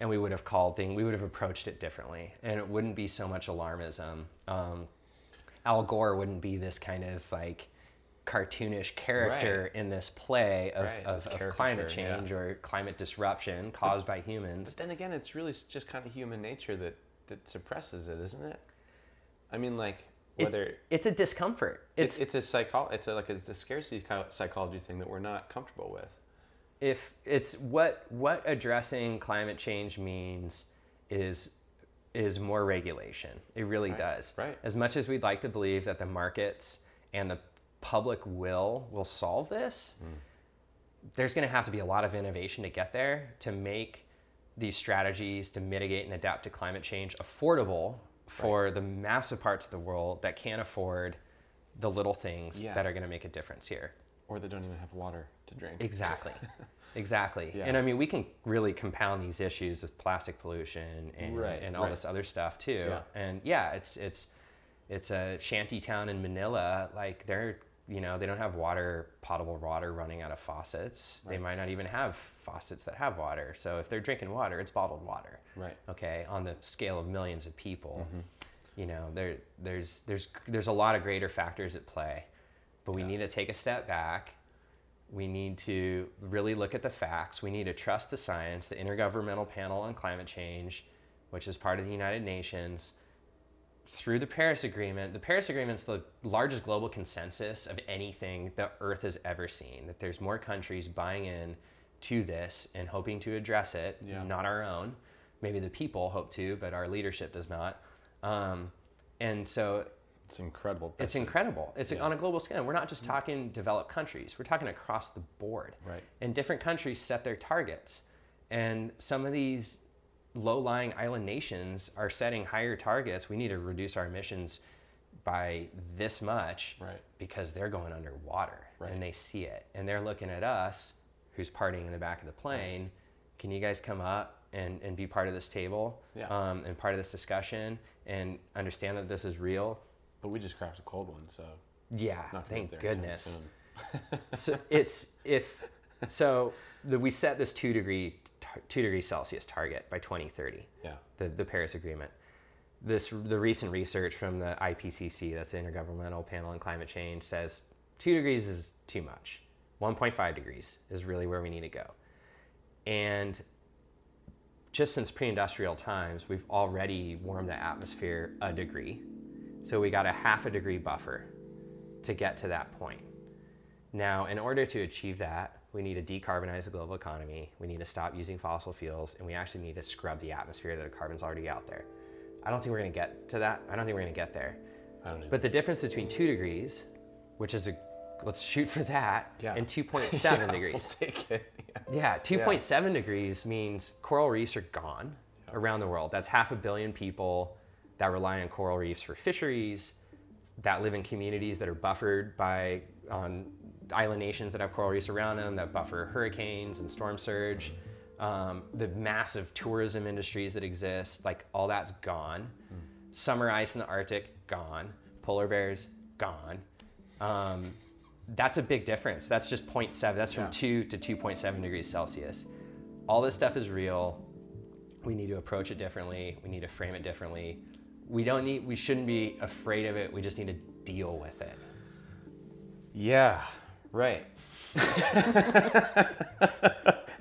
and we would have called things. We would have approached it differently, and it wouldn't be so much alarmism. Um, Al Gore wouldn't be this kind of like cartoonish character in this play of, Right, of, of climate caricature, yeah. change or climate disruption caused by humans. But then again, it's really just kind of human nature that, that suppresses it, isn't it? I mean, like, whether it's a discomfort. it's, It's, it's a psycho it's a, like it's a scarcity psy- psychology thing that we're not comfortable with. if it's what what addressing climate change means is is more regulation. It really Right, does. right. As much as we'd like to believe that the markets and the public will will solve this, Hmm. there's going to have to be a lot of innovation to get there to make these strategies to mitigate and adapt to climate change affordable for the massive parts of the world that can't afford the little things Yeah. that are going to make a difference here. Or they don't even have water to drink. Exactly. Exactly. Yeah. And I mean, we can really compound these issues with plastic pollution and, Right, and all right. this other stuff too. Yeah. And yeah, it's it's it's a shanty town in Manila. Like they're you know they don't have water, potable water running out of faucets. They might not even have faucets that have water. So if they're drinking water, it's bottled water. Right. Okay. On the scale of millions of people, Mm-hmm. you know there there's there's there's a lot of greater factors at play, but we need to take a step back we need to really look at the facts. We need to trust the science, the Intergovernmental Panel on Climate Change, which is part of the United Nations. Through the Paris Agreement, the Paris Agreement is the largest global consensus of anything the Earth has ever seen. That there's more countries buying in to this and hoping to address it, Yeah. not our own. Maybe the people hope to, but our leadership does not. Um, and so It's incredible. it's incredible. It's Yeah. on a global scale. We're not just talking developed countries. We're talking across the board. Right. And different countries set their targets. And some of these low-lying island nations are setting higher targets. We need to reduce our emissions by this much Right. because they're going underwater Right. and they see it. And they're looking at us, who's partying in the back of the plane. Can you guys come up and, and be part of this table Yeah. um, and part of this discussion and understand that this is real? But we just cracked a cold one, so Yeah, thank goodness. so it's if so the, we set this two degree two degrees Celsius target by 2030. Yeah. The the Paris Agreement. This the recent research from the IPCC, that's the Intergovernmental Panel on Climate Change, says two degrees is too much. 1.5 degrees is really where we need to go. And just since pre-industrial times, we've already warmed the atmosphere a degree. So we got a half a degree buffer to get to that point. Now, in order to achieve that, we need to decarbonize the global economy. We need to stop using fossil fuels, and we actually need to scrub the atmosphere that the carbon's already out there. I don't think we're going to get to that. I don't think we're going to get there. I don't. But the difference between two degrees, which is a let's shoot for that, Yeah. and 2.7 yeah, degrees. We'll. Yeah. Yeah, 2.7 degrees means coral reefs are gone around the world. That's half a billion people that rely on coral reefs for fisheries, that live in communities that are buffered by on island nations that have coral reefs around them that buffer hurricanes and storm surge. Um, the massive tourism industries that exist, like all that's gone. Summer ice in the Arctic, gone. Polar bears, gone. Um, that's a big difference. That's just 0.7. That's from Yeah. 2 to 2.7 degrees Celsius. All this stuff is real. We need to approach it differently. We need to frame it differently. We don't need we shouldn't be afraid of it. We just need to deal with it. Yeah, right.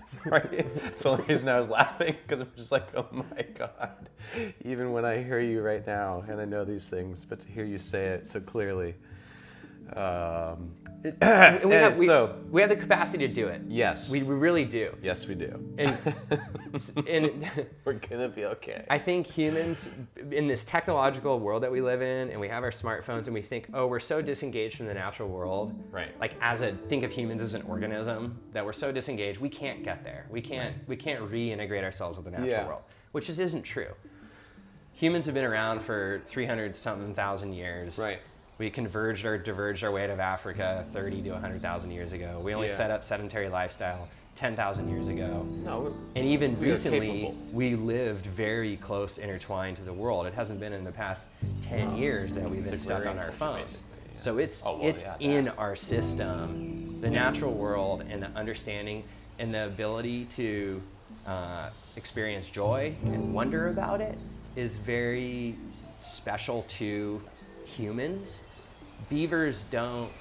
Sorry, that's the only reason I was laughing because I'm just like, oh my god. Even when I hear you right now, and I know these things, but to hear you say it so clearly, Um, We, have, we, so- we have the capacity to do it. yes. We, we really do. yes, we do. And, and We're gonna be okay. I think humans, in this technological world that we live in, and we have our smartphones, and we think, oh, we're so disengaged from the natural world. Right. Like as a think of humans as an organism that we're so disengaged, we can't get there. We can't we can't reintegrate ourselves with the natural Yeah. world, which just isn't true. Humans have been around for 300 something thousand years. Right. We converged or diverged our way out of Africa 30 to 100,000 years ago. We only Yeah. set up sedentary lifestyle 10,000 years ago. no, And even We recently, we lived very close, intertwined to the world. It hasn't been in the past 10 years that we've been stuck on our phones. yeah. So it's, Oh, well, it's yeah, in our system. The natural world and the understanding and the ability to uh, experience joy and wonder about it is very special to humans. Beavers don't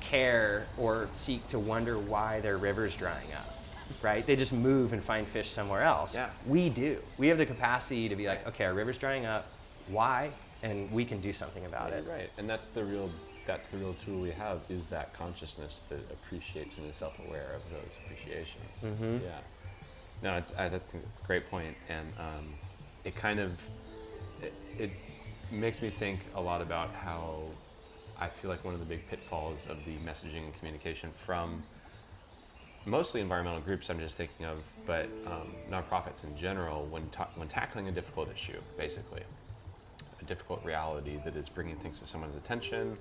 care or seek to wonder why their river's drying up, right? They just move and find fish somewhere else. Yeah. We do. We have the capacity to be like, okay, our river's drying up. Why? And we can do something about it. Right, and that's the real that's the real tool we have is that consciousness that appreciates and is self-aware of those appreciations. Mm-hmm. Yeah. No, it's I, that's it's a great point, and um, it kind of it, it makes me think a lot about how I feel like one of the big pitfalls of the messaging and communication from mostly environmental groups I'm just thinking of, but um, nonprofits in general when ta- when tackling a difficult issue, basically a difficult reality that is bringing things to someone's attention.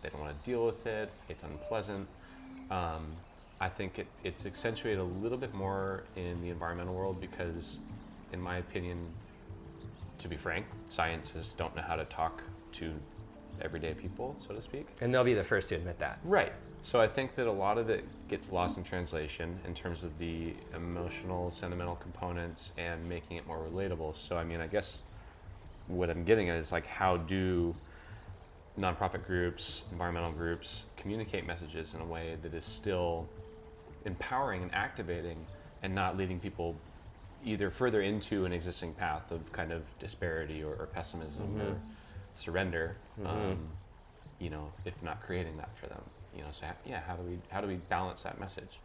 They don't want to deal with it. It's unpleasant. Um, I think it, it's accentuated a little bit more in the environmental world because, in my opinion, to be frank, scientists don't know how to talk to everyday people, so to speak. And they'll be the first to admit that. Right. So I think that a lot of it gets lost in translation in terms of the emotional, sentimental components and making it more relatable. So I mean, I guess what I'm getting at is like how do nonprofit groups, environmental groups communicate messages in a way that is still empowering and activating and not leading people either further into an existing path of kind of disparity or, or pessimism or mm-hmm. Surrender, um, you know, if not creating that for them. You know, so ha- yeah, how do we how do we balance that message?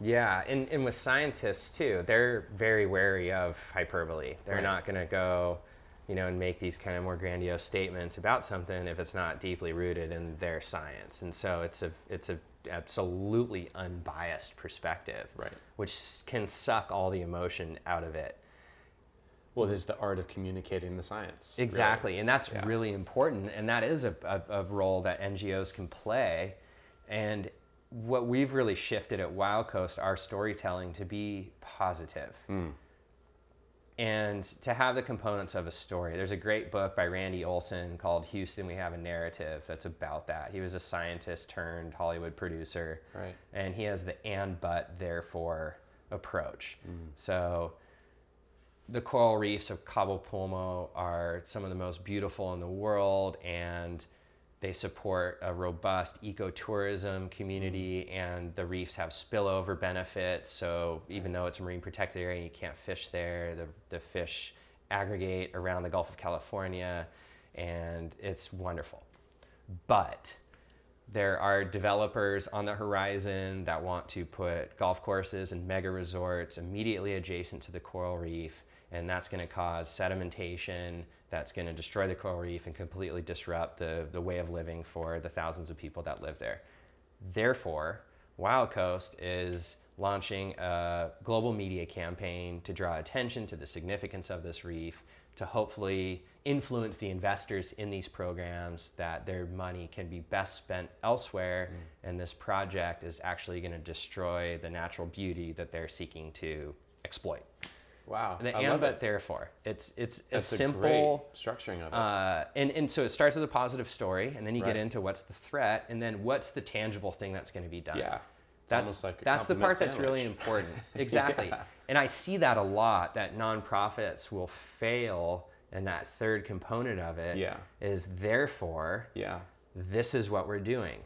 Yeah, and, and with scientists too, they're very wary of hyperbole. They're Right. not going to go, you know, and make these kind of more grandiose statements about something if it's not deeply rooted in their science. And so it's a it's a absolutely unbiased perspective, Right. Which can suck all the emotion out of it. Well, there's the art of communicating the science. really. Exactly, and that's Yeah. really important, and that is a, a, a role that NGOs can play. And what we've really shifted at Wild Coast, our storytelling to be positive. Hmm. and to have the components of a story. There's a great book by Randy Olson called Houston We Have a Narrative that's about that. He was a scientist turned Hollywood producer. Right. And he has the and but therefore approach. Hmm. So the coral reefs of Cabo Pulmo are some of the most beautiful in the world and they support a robust ecotourism community and the reefs have spillover benefits. So even though it's a marine protected area and you can't fish there the, the fish aggregate around the gulf of california and it's wonderful. But there are developers on the horizon that want to put golf courses and mega resorts immediately adjacent to the coral reef, and that's going to cause sedimentation that's going to destroy the coral reef and completely disrupt the, the way of living for the thousands of people that live there. Therefore, Wild Coast is launching a global media campaign to draw attention to the significance of this reef, to hopefully influence the investors in these programs that their money can be best spent elsewhere, mm. and this project is actually going to destroy the natural beauty that they're seeking to exploit. Wow. The I and love but it. therefore, it's it's That's a a simple great structuring of it. uh, and, and so it starts with a positive story, and then you Right. get into what's the threat, and then what's the tangible thing that's going to be done. Yeah. It's that's like that's the part compliment that's really important. Exactly, Yeah. and I see that a lot. That nonprofits will fail, and that third component of it Yeah. is therefore yeah. this is what we're doing.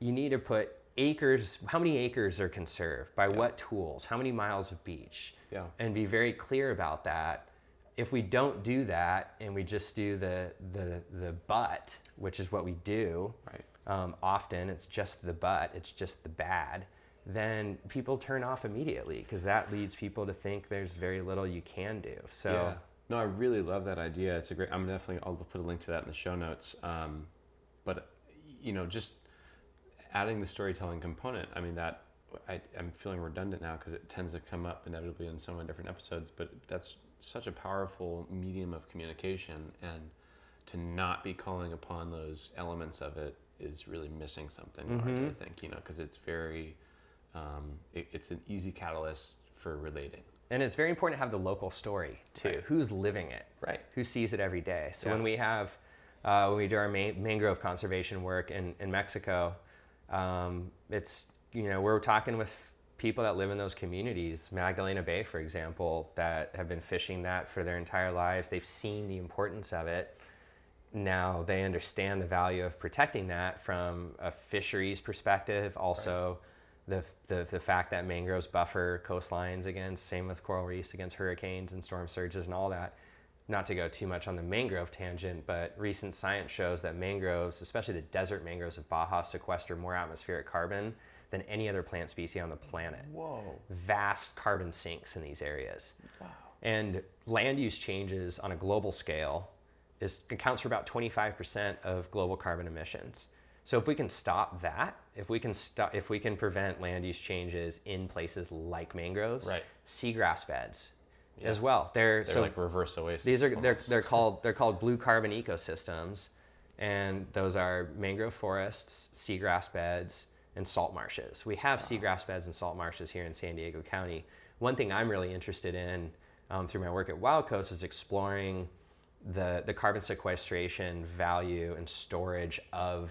You need to put acres, how many acres are conserved, by what tools, how many miles of beach, Yeah. and be very clear about that. if we don't do that and we just do the the the but, which is what we do, Right. um, often it's just the but, it's just the bad, then people turn off immediately because that leads people to think there's very little you can do. So Yeah. No, I really love that idea. It's a great. I'm definitely. I'll put a link to that in the show notes. Um, but you know, just adding the storytelling component. I mean, that I, I'm feeling redundant now because it tends to come up inevitably in so many different episodes. But that's such a powerful medium of communication, and to not be calling upon those elements of it is really missing something large. I think you know because it's very. Um, it, it's an easy catalyst for relating. And it's very important to have the local story too. Right. Who's living it? Right. Who sees it every day? So Yeah. when we have, uh, when we do our man- mangrove conservation work in, in Mexico, um, it's, you know, we're talking with people that live in those communities, Magdalena Bay, for example, that have been fishing that for their entire lives. They've seen the importance of it. Now they understand the value of protecting that from a fisheries perspective. Also, the, the, the fact that mangroves buffer coastlines against, same with coral reefs against hurricanes and storm surges and all that. Not to go too much on the mangrove tangent, but recent science shows that mangroves, especially the desert mangroves of Baja, sequester more atmospheric carbon than any other plant species on the planet. Whoa. Vast carbon sinks in these areas. Wow. And land use changes on a global scale is accounts for about 25% of global carbon emissions. So if we can stop that, if we can stop, if we can prevent land use changes in places like mangroves, Right. seagrass beds, as well. They're, They're so like reverse oasis. these are they're, they're called they're called blue carbon ecosystems, and those are mangrove forests, seagrass beds, and salt marshes. We have seagrass beds and salt marshes here in San Diego County. One thing I'm really interested in um, through my work at Wild Coast is exploring the the carbon sequestration value and storage of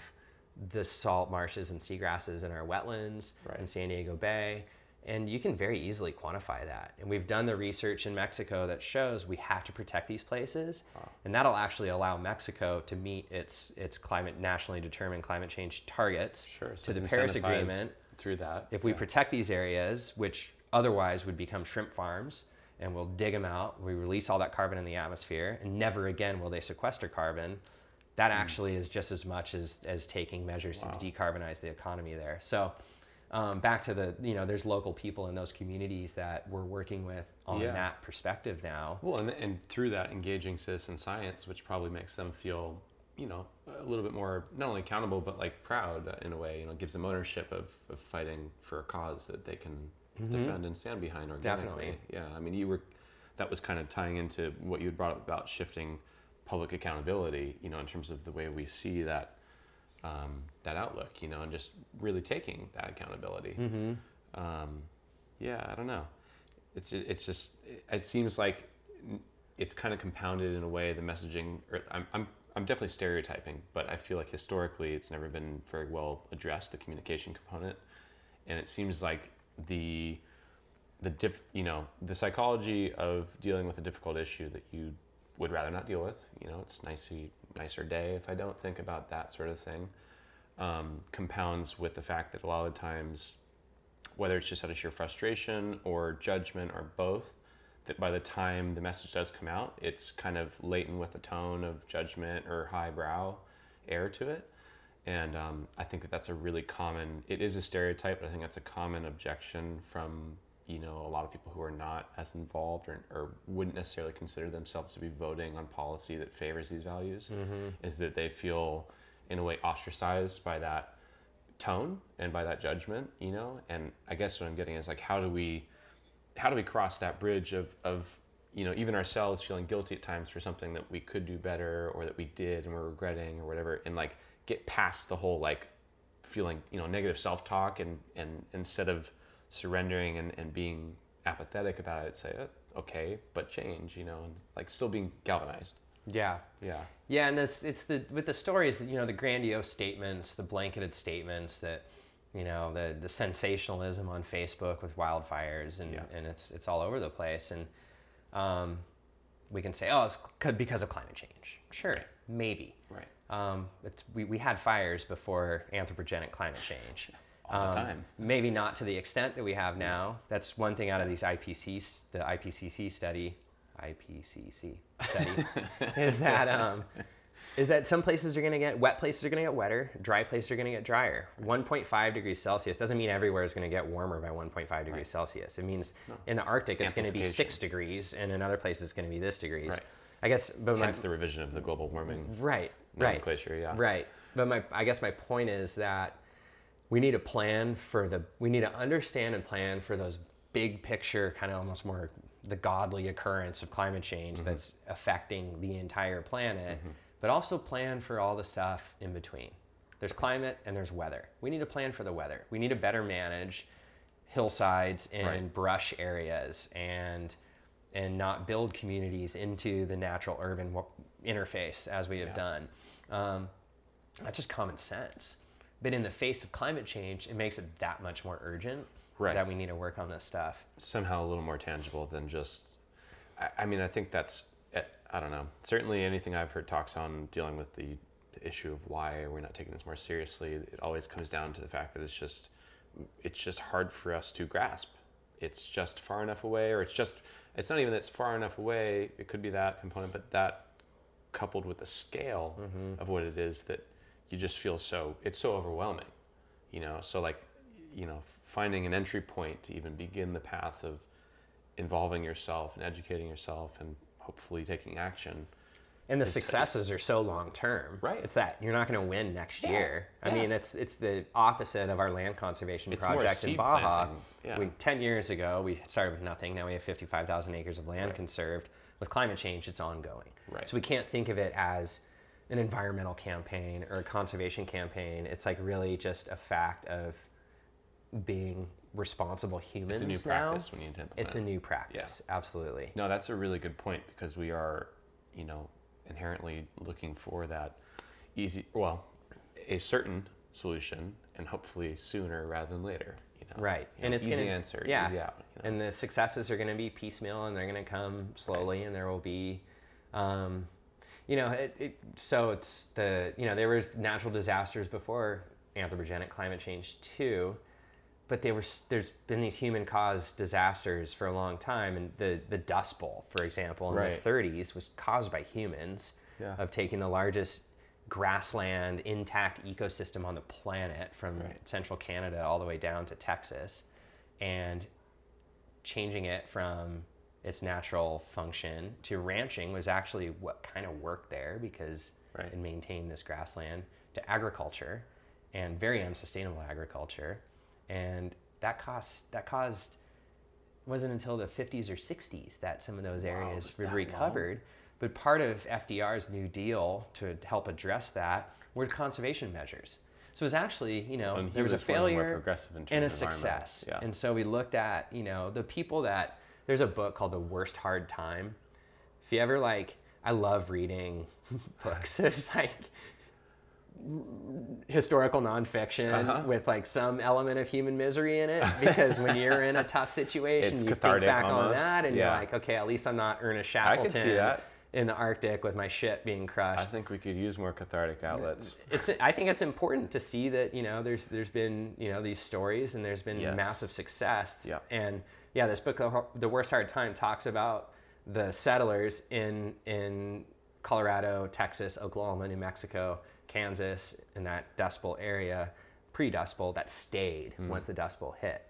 the salt marshes and seagrasses in our wetlands Right. in San Diego Bay. And you can very easily quantify that. And we've done the research in Mexico that shows we have to protect these places. And that'll actually allow Mexico to meet its its climate nationally determined climate change targets Sure. to the Paris Agreement. through that. If we yeah. protect these areas, which otherwise would become shrimp farms, and we'll dig them out, we release all that carbon in the atmosphere, and never again will they sequester carbon. That Hmm. actually is just as much as, as taking measures to decarbonize the economy there. So, um, back to the, you know, there's local people in those communities that we're working with on Yeah. that perspective now. Well, and, and through that, engaging citizen science, which probably makes them feel, you know, a little bit more not only accountable but like proud uh, in a way. You know, gives them ownership of, of fighting for a cause that they can defend and stand behind organically. Definitely. Yeah, I mean, you were that was kind of tying into what you had brought up about shifting public accountability. You know, in terms of the way we see that um, that outlook. You know, and just really taking that accountability. Um, yeah, I don't know. It's it's just it seems like it's kind of compounded in a way the messaging. Or I'm I'm I'm definitely stereotyping, but I feel like historically it's never been very well addressed the communication component, and it seems like the the diff, you know the psychology of dealing with a difficult issue that you would rather not deal with. You know, it's nice nicer day if I don't think about that sort of thing. Um, compounds with the fact that a lot of the times whether it's just out of sheer frustration or judgment or both, that by the time the message does come out, it's kind of laden with a tone of judgment or highbrow air to it. And um, I think that that's a really common, it is a stereotype, but I think that's a common objection from, you know, a lot of people who are not as involved or, or wouldn't necessarily consider themselves to be voting on policy that favors these values, mm-hmm. is that they feel in a way ostracized by that tone and by that judgment, you know. And I guess what I'm getting is like, how do we, how do we cross that bridge of of you know even ourselves feeling guilty at times for something that we could do better or that we did and we're regretting or whatever, and like get past the whole like feeling you know negative self talk and and instead of surrendering and and being apathetic about it, say "Uh, okay, but change, you know, and like still being galvanized. Yeah. Yeah. Yeah, and it's it's the with the stories, you know, the grandiose statements, the blanketed statements that, you know, the the sensationalism on Facebook with wildfires, and Yeah. and it's it's all over the place, and um, we can say, oh, it's because of climate change. Sure, maybe. Right. Um, it's we, we had fires before anthropogenic climate change. All the Um, time. Maybe not to the extent that we have now. That's one thing out of these IPCs, the IPCC study IPCC study is that um, is that some places are going to get wet places are going to get wetter, dry places are going to get drier. 1.5 degrees Celsius doesn't mean everywhere is going to get warmer by 1.5 degrees Celsius. It means in the Arctic it's going to be six degrees, and in other places it's going to be this degrees. Right. I guess, but my, Hence the revision of the global warming right, right, nomenclature. Yeah. Right. But my, I guess my point is that we need to plan for the, we need to understand and plan for those big picture, kind of almost more the godly occurrence of climate change that's affecting the entire planet, but also plan for all the stuff in between. There's climate and there's weather. We need to plan for the weather. We need to better manage hillsides and Right. brush areas and and not build communities into the natural urban interface as we have Yeah. done. Um, that's just common sense. But in the face of climate change, it makes it that much more urgent Right. that we need to work on this stuff. somehow a little more tangible than just I, I mean i think that's eh, i don't know certainly anything i've heard talks on dealing with the, the issue of why we're not taking this more seriously it always comes down to the fact that it's just it's just hard for us to grasp it's just far enough away or it's just it's not even that it's far enough away it could be that component but that coupled with the scale of what it is that you just feel so it's so overwhelming you know so like you know finding an entry point to even begin the path of involving yourself and educating yourself and hopefully taking action And the successes are so long term. Right. It's that you're not going to win next Yeah, year. I yeah. mean, it's it's the opposite of our land conservation It's more project in Baja. yeah. We, Ten years ago, we started with nothing. Now we have 55,000 acres of land conserved. With climate change, it's ongoing. Right. So we can't think of it as an environmental campaign or a conservation campaign. It's like really just a fact of being responsible humans. it's a new now. practice we need to implement It's a new practice. Absolutely. no that's a really good point because we are you know inherently looking for that easy well a certain solution and hopefully sooner rather than later you know Right, You and know, it's easy gonna, answer yeah, easy out you know? and the successes are going to be piecemeal, and they're going to come slowly, and there will be, um, you know, it, it, so it's the you know there was natural disasters before anthropogenic climate change too, but they were there's been these human caused disasters for a long time, and the the Dust Bowl, for example, in Right. the 30s was caused by humans Yeah. of taking the largest grassland intact ecosystem on the planet from Right. central Canada all the way down to Texas and changing it from its natural function to ranching was actually what kind of worked there because Right. it maintained this grassland to agriculture and very unsustainable agriculture and that cost that caused wasn't until the 50s or 60s that some of those areas was were that long? recovered but part of FDR's New Deal to help address that were conservation measures. So it was actually, you know, there was, a was more failure and a success. Yeah. And so we looked at, you know, the people that there's a book called The Worst Hard Time. If you ever like I love reading books of like historical nonfiction Uh-huh. with like some element of human misery in it because when you're in a tough situation It's you think back on that and you're like okay at least i'm not Ernest I could see Shackleton in the arctic with my ship being crushed i think we could use more cathartic outlets it's i think it's important to see that you know there's there's been you know these stories and there's been Yes. massive success Yeah. and yeah this book The worst hard time talks about the settlers in in colorado texas oklahoma new mexico kansas in that dust bowl area pre-dust bowl that stayed hmm. once the dust bowl hit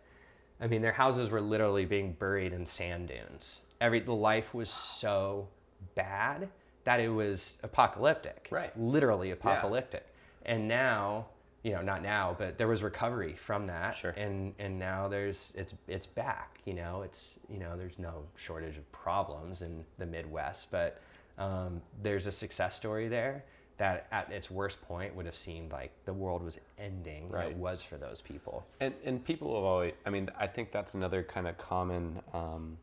I mean, their houses were literally being buried in sand dunes. Every the life was so bad that it was apocalyptic. Right. Literally apocalyptic. And now, you know, not now, but there was recovery from that. Sure. And and now there's it's it's back. You know, it's you know there's no shortage of problems in the Midwest, but um, there's a success story there that at its worst point would have seemed like the world was ending. Right. It was for those people. And and people have always. I mean, I think that's another kind of common, um,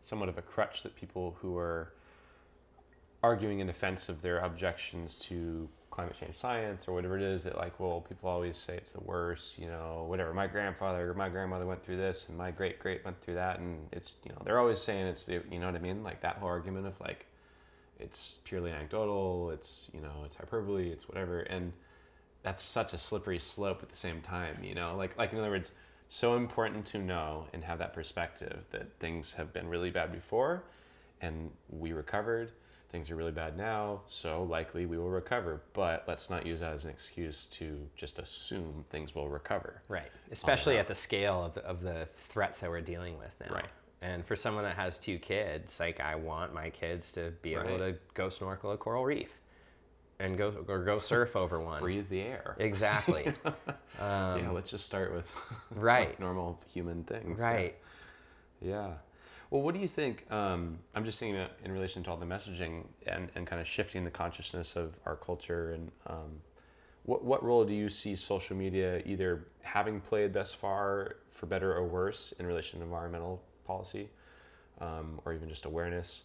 somewhat of a crutch that people who are arguing in defense of their objections to climate change science or whatever it is that like well people always say it's the worst you know whatever. My grandfather or my grandmother went through this and my great great went through that. And it's you know they're always saying it's the you know what i mean? Like that whole argument of like it's purely anecdotal it's you know it's hyperbole it's whatever. And that's such a slippery slope at the same time you know? Like like in other words so important to know and have that perspective that things have been really bad before and we recovered. Things are really bad now, so likely we will recover. But let's not use that as an excuse to just assume things will recover. Right. Especially at the scale of the, of the threats that we're dealing with now. Right. And for someone that has two kids, like I want my kids to be able to go snorkel a coral reef and go or go surf over one. Breathe the air. Exactly. yeah, let's just start with Um, Right. normal human things. right. Yeah. Well, what do you think? Um, I'm just thinking in relation to all the messaging and, and kind of shifting the consciousness of our culture. And um, what, what role do you see social media either having played thus far, for better or worse, in relation to environmental policy um, or even just awareness?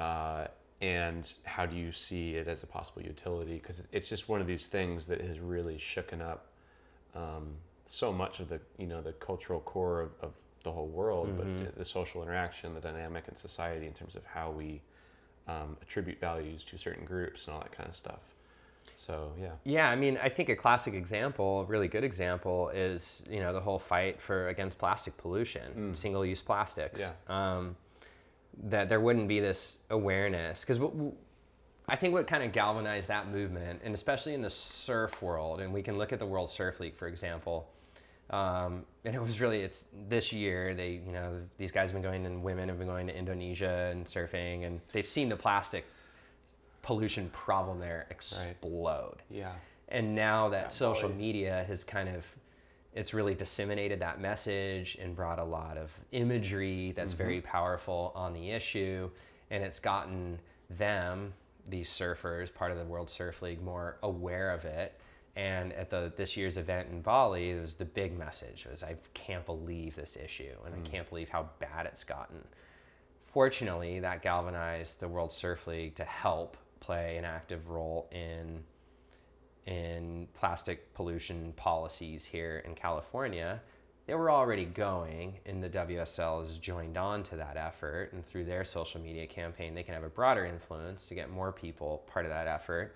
Uh, and how do you see it as a possible utility? Because it's just one of these things that has really shooken up um, so much of the you know the cultural core of, of the whole world, but the, social interaction, the dynamic in society in terms of how we um, attribute values to certain groups and all that kind of stuff. So yeah, Yeah, I mean, I think a classic example, a really good example, is you know the whole fight for against plastic pollution, single-use plastics. Yeah. Um, that there wouldn't be this awareness because I think what kind of galvanized that movement, and especially in the surf world, and we can look at the World Surf League, for example. Um, and it was really it's this year they you know these guys have been going and women have been going to Indonesia and surfing and they've seen the plastic pollution problem there explode. Yeah, and now that Yeah, social Bali. media has kind of it's really disseminated that message and brought a lot of imagery that's very powerful on the issue. And it's gotten them these surfers part of the world surf league more aware of it and at the this year's event in bali it was the big message was i can't believe this issue and i mm. can't believe how bad it's gotten fortunately that galvanized the world surf league to help play an active role in in plastic pollution policies here in California. They were already going, and the WSL has joined on to that effort. And through their social media campaign, they can have a broader influence to get more people part of that effort,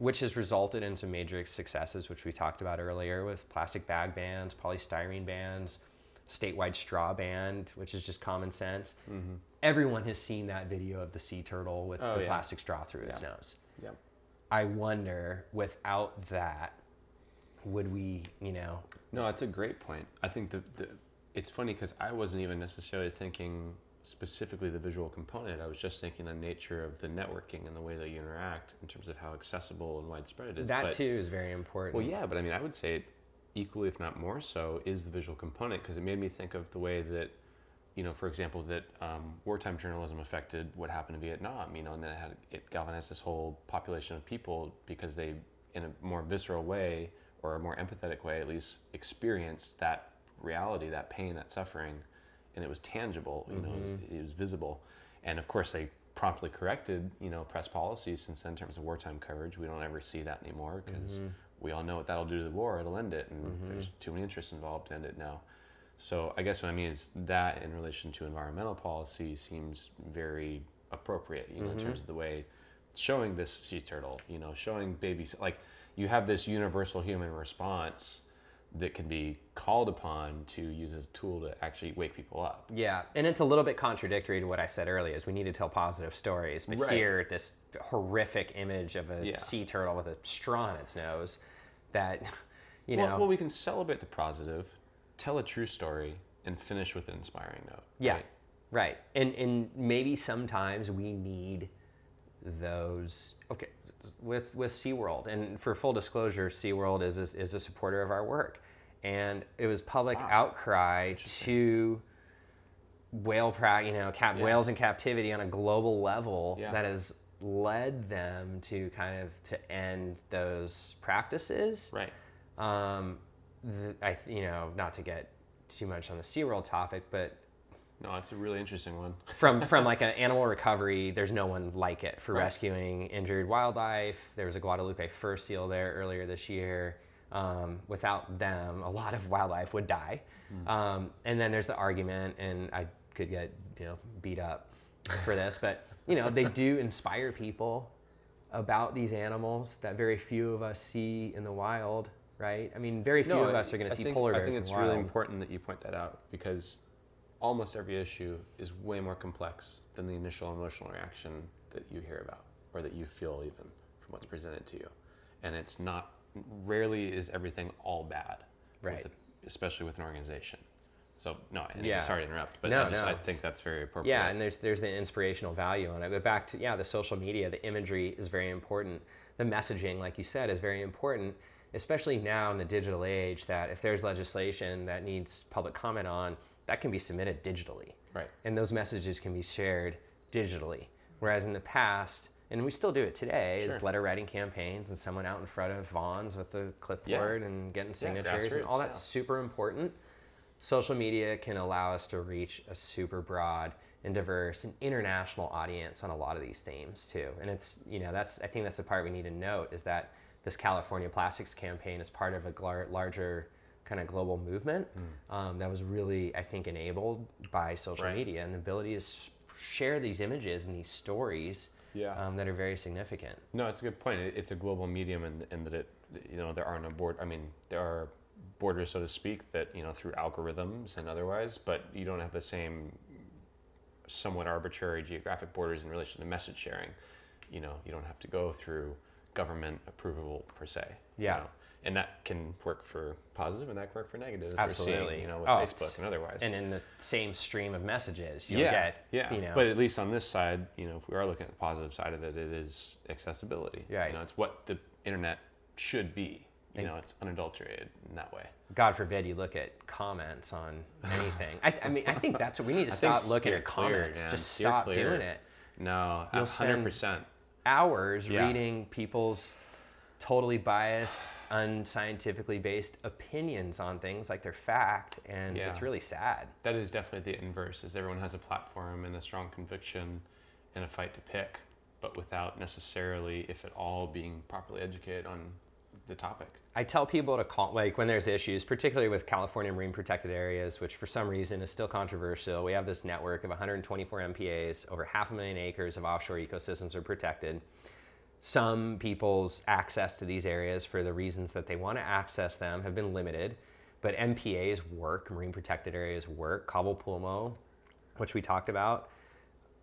which has resulted in some major successes, which we talked about earlier with plastic bag bans, polystyrene bans, statewide straw ban, which is just common sense. Mm-hmm. Everyone has seen that video of the sea turtle with Oh, the yeah. plastic straw through its Yeah. nose. Yep. I wonder without that, would we, you know, No, that's a great point. I think that the, it's funny because I wasn't even necessarily thinking specifically the visual component. I was just thinking the nature of the networking and the way that you interact in terms of how accessible and widespread it is. that But- too is very important. Well, yeah, but I mean, I would say equally, if not more so, is the visual component because it made me think of the way that, you know, for example, that um, wartime journalism affected what happened in Vietnam. You know, and then it had it galvanized this whole population of people because they, in a more visceral way or a more empathetic way, at least, experienced that reality, that pain, that suffering, and it was tangible. You know, it was, mm-hmm. it was visible, and of course they promptly corrected, you know, press policies since then in terms of wartime coverage. We don't ever see that anymore because mm-hmm. we all know what that'll do to the war. It'll end it, and mm-hmm. there's too many interests involved to end it now. So I guess what I mean is that in relation to environmental policy seems very appropriate, you know, in terms of the way showing this sea turtle, you know, showing babies like you have this universal human response that can be called upon to use as a tool to actually wake people up. yeah, and it's a little bit contradictory to what I said earlier. Is we need to tell positive stories, but Right. here this horrific image of a Yeah. sea turtle with a straw in its nose, that you well, know, well, we can celebrate the positive, tell a true story, and finish with an inspiring note. Yeah, right? right. And and maybe sometimes we need those. Okay, with with SeaWorld, and for full disclosure, SeaWorld is a, is a supporter of our work, and it was public outcry to whale pra- you know, cap- Yeah. whales in captivity on a global level Yeah. that has led them to kind of to end those practices Right. um, th- I, you know, not to get too much on the SeaWorld topic, but No, that's a really interesting one. from from like an animal recovery, there's no one like it for Right. rescuing injured wildlife. There was a Guadalupe fur seal there earlier this year. Um, without them, a lot of wildlife would die. Um, and then there's the argument, and I could get you know beat up for this, but you know they do inspire people about these animals that very few of us see in the wild, right? I mean, very few of us are going to see think, polar bears. I think in it's really important that you point that out because almost every issue is way more complex than the initial emotional reaction that you hear about or that you feel even from what's presented to you. And it's not rarely is everything all bad, with Right. a- especially with an organization. So no, anyway, Yeah. sorry to interrupt, but No, I, just, no, I think that's very appropriate. Yeah, and there's there's the inspirational value on it. But back to yeah, the social media, the imagery is very important. The messaging, like you said, is very important, especially now in the digital age. That if there's legislation that needs public comment on, that can be submitted digitally, Right. and those messages can be shared digitally. Whereas in the past, and we still do it today, is letter writing campaigns and someone out in front of Vons with the clipboard and getting signatures and all that's yeah. super important social media can allow us to reach a super broad and diverse and international audience on a lot of these themes too and it's you know that's i think that's the part we need to note is that this california plastics campaign is part of a larger kind of global movement um, that was really i think enabled by social Right. media and the ability to share these images and these stories Yeah. um, that are very significant No, it's a good point. It, it's a global medium, and in, that it, you know, there are no board. I mean, there are borders, so to speak, that you know through algorithms and otherwise, but you don't have the same somewhat arbitrary geographic borders in relation to message sharing. You know, you don't have to go through government approval per se. you Yeah. know. And that can work for positive, and that can work for negative. Absolutely. seeing, you know, with Oh, Facebook and otherwise. and in the same stream of messages you'll yeah, get yeah. you know But at least on this side, you know, if we are looking at the positive side of it, it is accessibility. Right. You know, it's what the internet should be. You And- know, it's unadulterated in that way. God forbid you look at comments on anything. I, I mean, I think that's what we need to stop looking at comments. man. Just Steer stop clear. doing it. No, hundred percent. Hours Yeah. reading people's totally biased, unscientifically based opinions on things like they're fact, and Yeah. it's really sad. That is definitely the inverse. Is everyone has a platform and a strong conviction and a fight to pick, but without necessarily, if at all, being properly educated on the topic. I tell people to call, like when there's issues, particularly with California marine protected areas, which for some reason is still controversial. We have this network of 124 MPAs, over half a million acres of offshore ecosystems are protected. Some people's access to these areas, for the reasons that they want to access them, have been limited. But MPAs work, marine protected areas work. Cabo Pulmo, which we talked about,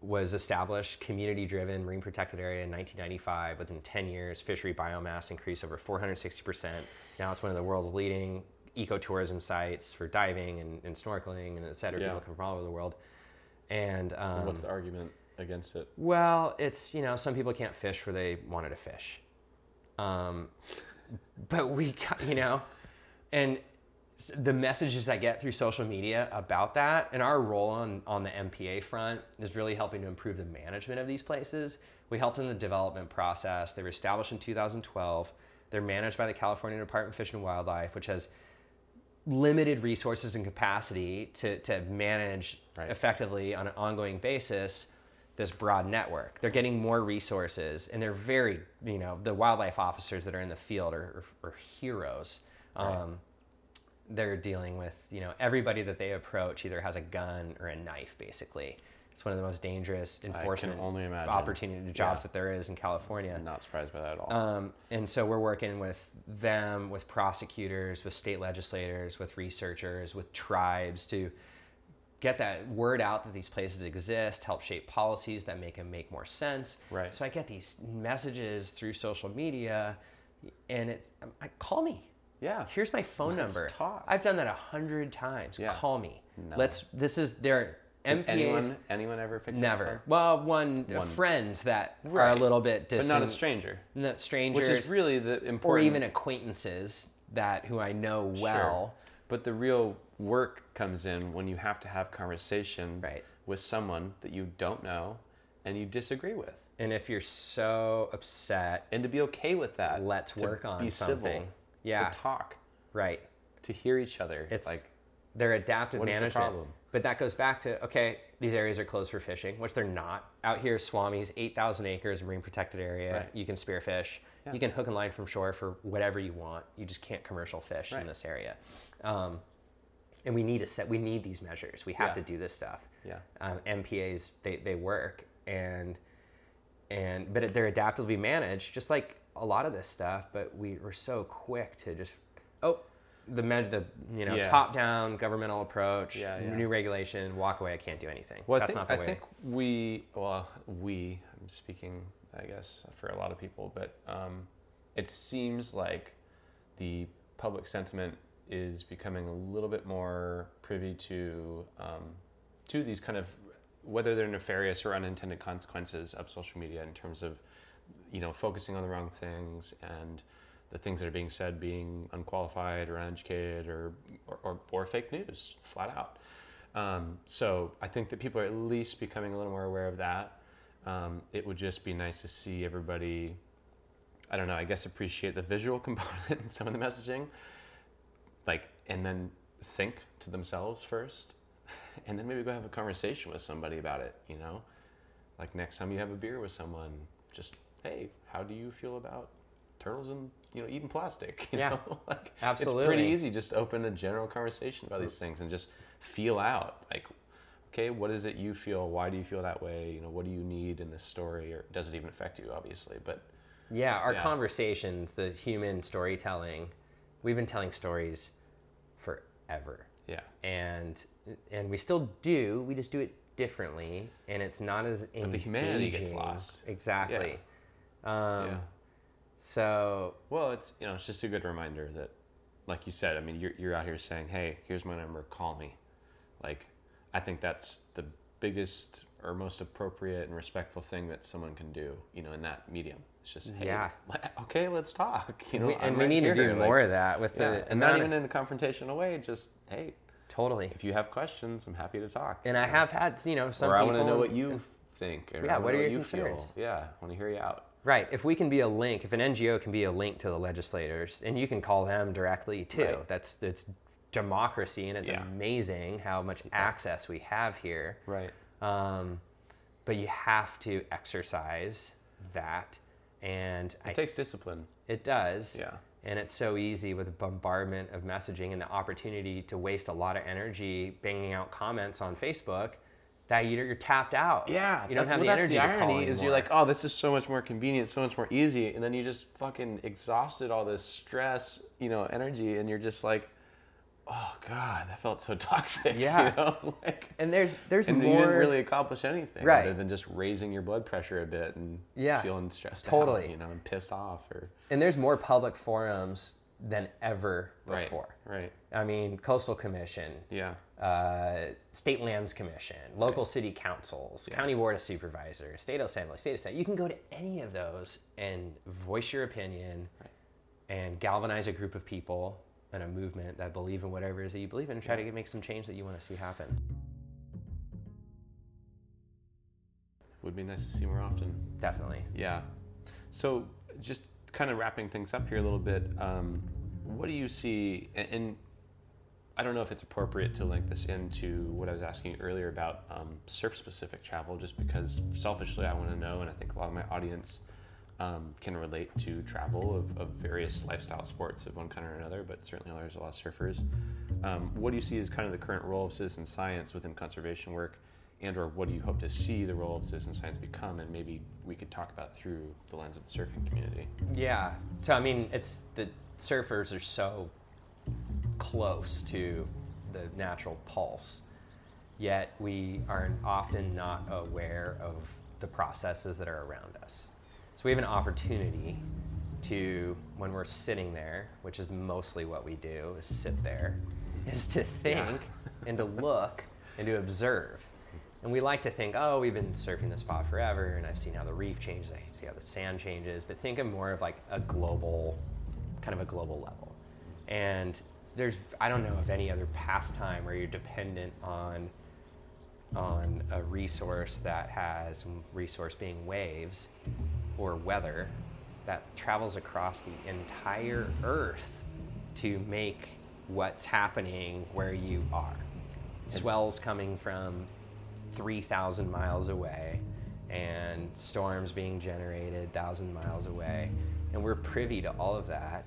was established community driven marine protected area in 1995 within 10 years fishery biomass increased over 460% now it's one of the world's leading ecotourism sites for diving and, and snorkeling and et cetera Yeah. people come from all over the world and um, What's the argument against it? well, it's you know some people can't fish where they wanted to fish, um, but we got- you know, and the messages I get through social media about that and our role on on the MPA front is really helping to improve the management of these places. We helped in the development process. They were established in 2012. They're managed by the California Department of Fish and Wildlife, which has limited resources and capacity to, to manage Right. effectively on an ongoing basis this broad network. They're getting more resources and they're very, you know, the wildlife officers that are in the field are, are, are heroes. Um, they're dealing with, you know, everybody that they approach either has a gun or a knife, basically. It's one of the most dangerous enforcement opportunity jobs Yeah. that there is in California. I'm not surprised by that at all. Um, and so we're working with them, with prosecutors, with state legislators, with researchers, with tribes to get that word out that these places exist, help shape policies that make them make more sense. Right. So I get these messages through social media, and it I, call me. Yeah. Here's my phone Let's number. talk. I've done that a hundred times. Yeah. Call me. No. Let's. This is their MPAs. anyone anyone ever picked Never. Well, one, uh, One. friends that are a little bit distant. but not a stranger. not strangers, Which is really the important. or even acquaintances that who I know well. Sure. But the real work comes in when you have to have conversation Right. with someone that you don't know and you disagree with. And if you're so upset, And to be okay with that. Let's work on be something. Civil, Yeah. To talk. right? To hear each other. It's like they're adaptive the management. problem? But that goes back to okay, these areas are closed for fishing, which they're not. Out here, Swami's, 8,000 acres, marine protected area. Right. You can spearfish. Yeah. You can hook and line from shore for whatever you want. You just can't commercial fish in this area. Um, and we need a set. We need these measures. We have Yeah. to do this stuff. Yeah. Um, MPAs they, they work and and but they're adaptively managed, just like a lot of this stuff. But we were so quick to just oh the med, the you know Yeah. top down governmental approach, Yeah, yeah. new regulation, walk away. I can't do anything. Well, That's I think, not the I way. think we, well, we, I'm speaking, I guess, for a lot of people, but um, it seems like the public sentiment is becoming a little bit more privy to um, to these kind of whether they're nefarious or unintended consequences of social media in terms of you know focusing on the wrong things and the things that are being said being unqualified or uneducated or or, or, or fake news flat out um, so I think that people are at least becoming a little more aware of that. Um, it would just be nice to see everybody, I don't know, I guess appreciate the visual component in some of the messaging, like, and then think to themselves first, and then maybe go have a conversation with somebody about it, you know? Like next time you have a beer with someone, just, hey, how do you feel about turtles and, you know, eating plastic? You Yeah. know? like, It's pretty easy just open a general conversation about these things and just feel out like okay what is it you feel why do you feel that way you know what do you need in this story or does it even affect you obviously but Yeah, our Yeah. conversations, the human storytelling, we've been telling stories forever. yeah And and we still do, we just do it differently and it's not as But the humanity gets lost. Exactly. Um, yeah so well it's you know it's just a good reminder that like you said i mean you're, you're out here saying hey here's my number call me like i think that's the biggest or most appropriate and respectful thing that someone can do you know in that medium it's just hey Yeah. le- okay let's talk you know we, I'm and we right need to do like- more of that with yeah, the and not even in a confrontational way just hey totally. if you have questions i'm happy to talk And I have had, you know, some or I want to know what you think. Yeah, what are know your you feel. concerns? Yeah, I want to hear you out. Right. If we can be a link, if an NGO can be a link to the legislators, and you can call them directly too. Right. That's it's democracy, and it's Yeah. amazing how much access we have here. Right. Um, but you have to exercise that, and It I, takes discipline. it does. Yeah. And it's so easy with the bombardment of messaging and the opportunity to waste a lot of energy banging out comments on Facebook that you're, you're tapped out. Yeah, You don't have well, the energy the irony is you're like, oh, this is so much more convenient, so much more easy, and then you just fucking exhausted all this stress, you know, energy, and you're just like, oh god, that felt so toxic. Yeah. You know, like, and there's there's and more you didn't really accomplish anything Right. other than just raising your blood pressure a bit and Yeah, feeling stressed totally. out, you know, and pissed off or and there's more public forums than ever before. right, right. I mean, Coastal Commission, yeah, uh, State Lands Commission, local city councils, county board of supervisors, state assembly, state assembly. You can go to any of those and voice your opinion and galvanize a group of people and a movement that believe in whatever it is that you believe in and try to make some change that you want to see happen. would be nice to see more often. Definitely. Yeah. So just kind of wrapping things up here a little bit, um, what do you see? And, and I don't know if it's appropriate to link this into what I was asking you earlier about um, surf-specific travel, just because selfishly I want to know, and I think a lot of my audience um, can relate to travel of, of various lifestyle sports of one kind or another, but certainly there's a lot of surfers. Um, what do you see as kind of the current role of citizen science within conservation work? and or what do you hope to see the role of citizen science become and maybe we could talk about through the lens of the surfing community Yeah. So I mean, it's the surfers are so close to the natural pulse, yet we are often not aware of the processes that are around us. So we have an opportunity to, when we're sitting there, which is mostly what we do, is sit there, is to think and to look and to observe. And we like to think, oh, we've been surfing this spot forever, and I've seen how the reef changes, I see how the sand changes, but think of more of like a global, kind of a global level. And there's, I don't know of any other pastime where you're dependent on, on a resource that has resource being waves or weather that travels across the entire earth to make what's happening where you are. Swells coming from 3,000 miles away and storms being generated 1,000 miles away. And we're privy to all of that.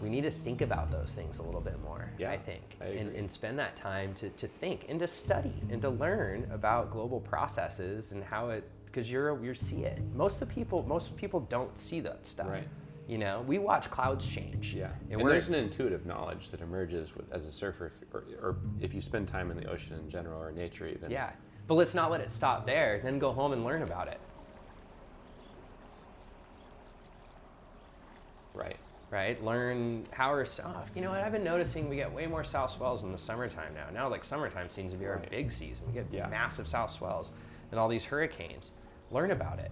We need to think about those things a little bit more, Yeah, I think, I and, and spend that time to, to think and to study and to learn about global processes and how it, because you're, you see it. Most of people, most people don't see that stuff. Right. You know, we watch clouds change. Yeah, and, and, there's an intuitive knowledge that emerges with, as a surfer, if, or, or if you spend time in the ocean in general or nature even. yeah. But let's not let it stop there. Then go home and learn about it. Right. right? Learn how are south. You know what? I've been noticing we get way more south swells in the summertime now. Now, like summertime seems to be our Right. big season. We get Yeah. massive south swells and all these hurricanes. Learn about it.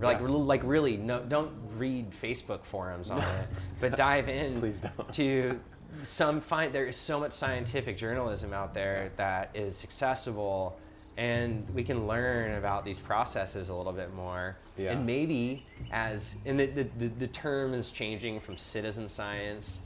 Like, Yeah. like really, no, don't read Facebook forums on it, but dive in Please don't. to some find. There is so much scientific journalism out there that is accessible, and we can learn about these processes a little bit more. Yeah. And maybe as and the, the, the, the term is changing from citizen science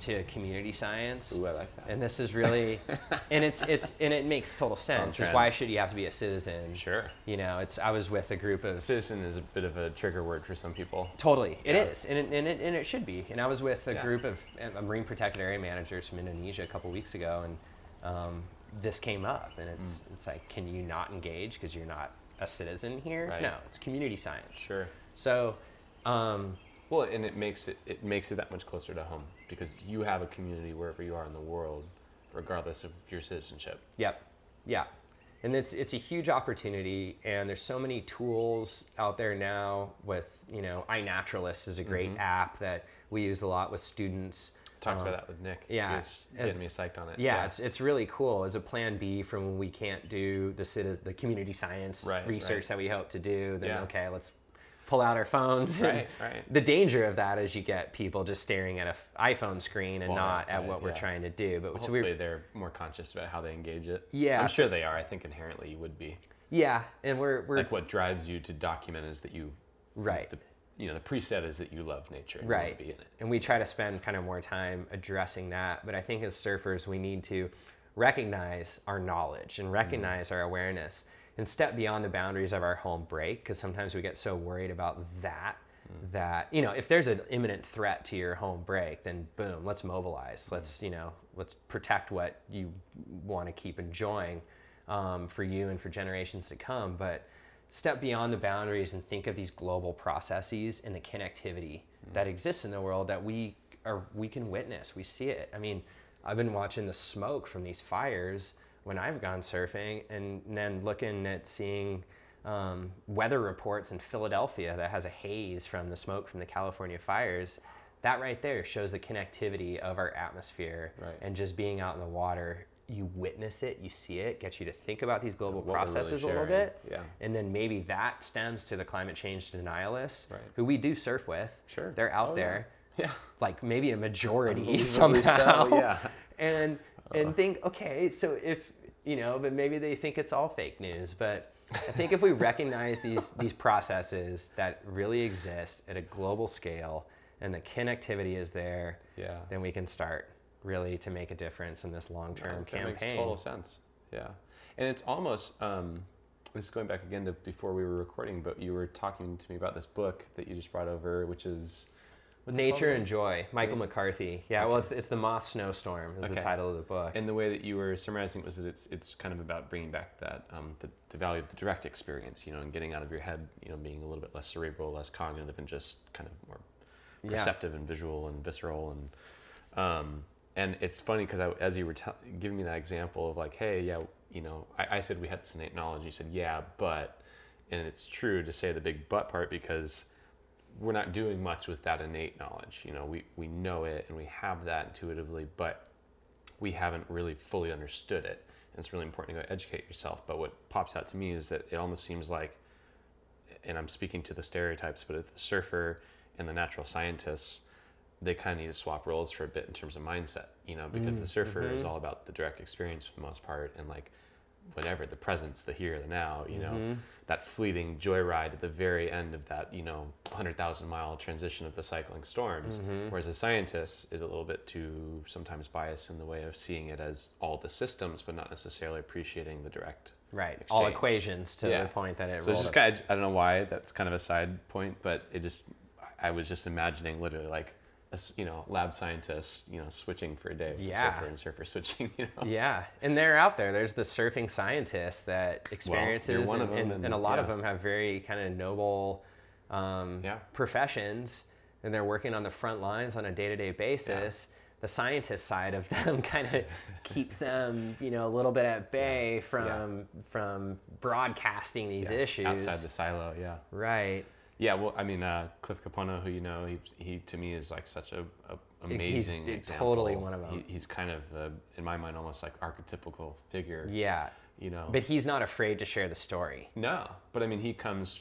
to community science. Ooh, I like that. And this is really and it's it's and it makes total sense. Why should you have to be a citizen? Sure. You know, it's I was with a group of Citizen is a bit of a trigger word for some people. Totally, it Yeah. is, and it, and, it, and it should be. And I was with a Yeah. group of uh, marine protected area managers from Indonesia a couple weeks ago, and um, this came up, and it's Mm. it's like, can you not engage because you're not a citizen here? Right. No, it's community science. Sure. So, um, Well, and it makes it it makes it that much closer to home because you have a community wherever you are in the world, regardless of your citizenship. Yep. Yeah. And it's it's a huge opportunity and there's so many tools out there now with, you know, iNaturalist is a great Mm-hmm. app that we use a lot with students. Talked Um, about that with Nick. yeah, He was getting me psyched on it. Yeah, it's it's really cool as a plan B from when we can't do the citi- the community science Right, research right. that we hope to do. Then Yeah. okay, let's pull out our phones. Right, right. The danger of that is you get people just staring at an iPhone screen and Well, not at it, what we're yeah. trying to do. But so Hopefully, we they're more conscious about how they engage it. Yeah, I'm sure they are. I think inherently you would be. yeah, and we're we're Like what drives you to document is that you, right. The, you know, the preset is that you love nature. And right Be in it. and we try to spend kind of more time addressing that but i think as surfers we need to recognize our knowledge and recognize mm-hmm. our awareness and step beyond the boundaries of our home break because sometimes we get so worried about that mm. that you know if there's an imminent threat to your home break then boom let's mobilize. Mm. Let's you know let's protect what you want to keep enjoying um, for you and for generations to come. But step beyond the boundaries and think of these global processes and the connectivity mm. that exists in the world that we are we can witness. We see it. I mean i've been watching the smoke from these fires when i've gone surfing and then looking at seeing um, weather reports in philadelphia that has a haze from the smoke from the california fires that right there shows the connectivity of our atmosphere Right. and just being out in the water you witness it you see it gets you to think about these global What we're really processes a little bit yeah. and then maybe that stems to the climate change denialists Right. who we do surf with. Sure. They're out Oh, there. Yeah. Like maybe a majority Unbelievably so, somehow. yeah. And and think, okay, so if you know, but maybe they think it's all fake news. But I think if we recognize these these processes that really exist at a global scale and the connectivity is there, Yeah. then we can start really to make a difference in this long term campaign. makes total sense. Yeah, and it's almost. Um, this is going back again to before we were recording, but you were talking to me about this book that you just brought over, which is what's Nature and? Joy, Michael McCarthy. Yeah, well, it's, it's the Moth Snowstorm is the title of the book. And the way that you were summarizing it was that it's it's kind of about bringing back that um, the, the value of the direct experience, you know, and getting out of your head, you know, being a little bit less cerebral, less cognitive, and just kind of more Yeah. perceptive and visual and visceral and um, and it's funny because as you were tell giving me that example of like, hey, yeah, you know, I, I said we had this innate knowledge. You said, yeah, but, and it's true to say the big but part because we're not doing much with that innate knowledge. You know, we, we know it and we have that intuitively, but we haven't really fully understood it. And it's really important to go educate yourself. But what pops out to me is that it almost seems like, and I'm speaking to the stereotypes, but if the surfer and the natural scientists, they kind of need to swap roles for a bit in terms of mindset, you know, because mm, the surfer is mm-hmm. all about the direct experience for the most part and like whatever, the presence, the here, the now, you know, mm-hmm. That fleeting joyride at the very end of that, you know, 100,000 mile transition of the cycling storms. Mm-hmm. Whereas a scientist is a little bit too sometimes biased in the way of seeing it as all the systems, but not necessarily appreciating the direct right. All equations to Yeah. the point that it So it's just up. kind of, I don't know why that's kind of a side point, but it just I was just imagining literally like a you know lab scientists you know switching for a day Yeah. surfer and surfer switching you know Yeah, and they're out there. There's the surfing scientists that experiences, one and, of them, and, and- and a lot of them have very kind of noble um, Yeah. professions and they're working on the front lines on a day-to-day basis the scientist side of them kind of keeps them you know a little bit at bay from from broadcasting these Yeah, issues outside the silo. Yeah. right Yeah, well, I mean, uh, Cliff Kapono, who you know, he, he to me is like such a, a amazing d- example. totally one of 'em. He, he's kind of, uh, in my mind, almost like archetypical figure. yeah You know. but he's not afraid to share the story no, but I mean, he comes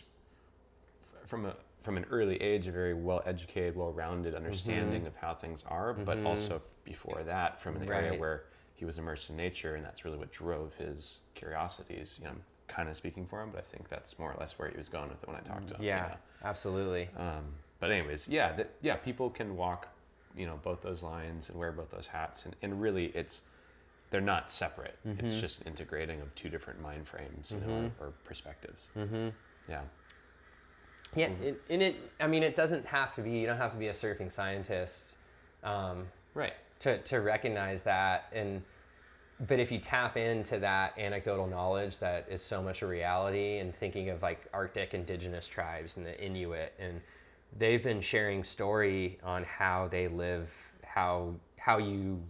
f- from a from an early age, a very well-educated, well-rounded understanding Mm-hmm. of how things are, but also before that, from an area where he was immersed in nature, and that's really what drove his curiosities. You know, kind of speaking for him, but I think that's more or less where he was going with it when I talked to him. you yeah know. absolutely Um, but anyways, yeah, that, yeah, people can walk, you know, both those lines and wear both those hats, and, and really, it's they're not separate. It's just integrating of two different mind frames, you know, or, or perspectives. Mm-hmm. Yeah, Yeah, it, and it. I mean, it doesn't have to be. You don't have to be a surfing scientist um, right. to to recognize that. And but if you tap into that anecdotal knowledge that is so much a reality, and thinking of like Arctic indigenous tribes and the Inuit, and they've been sharing story on how they live, how how you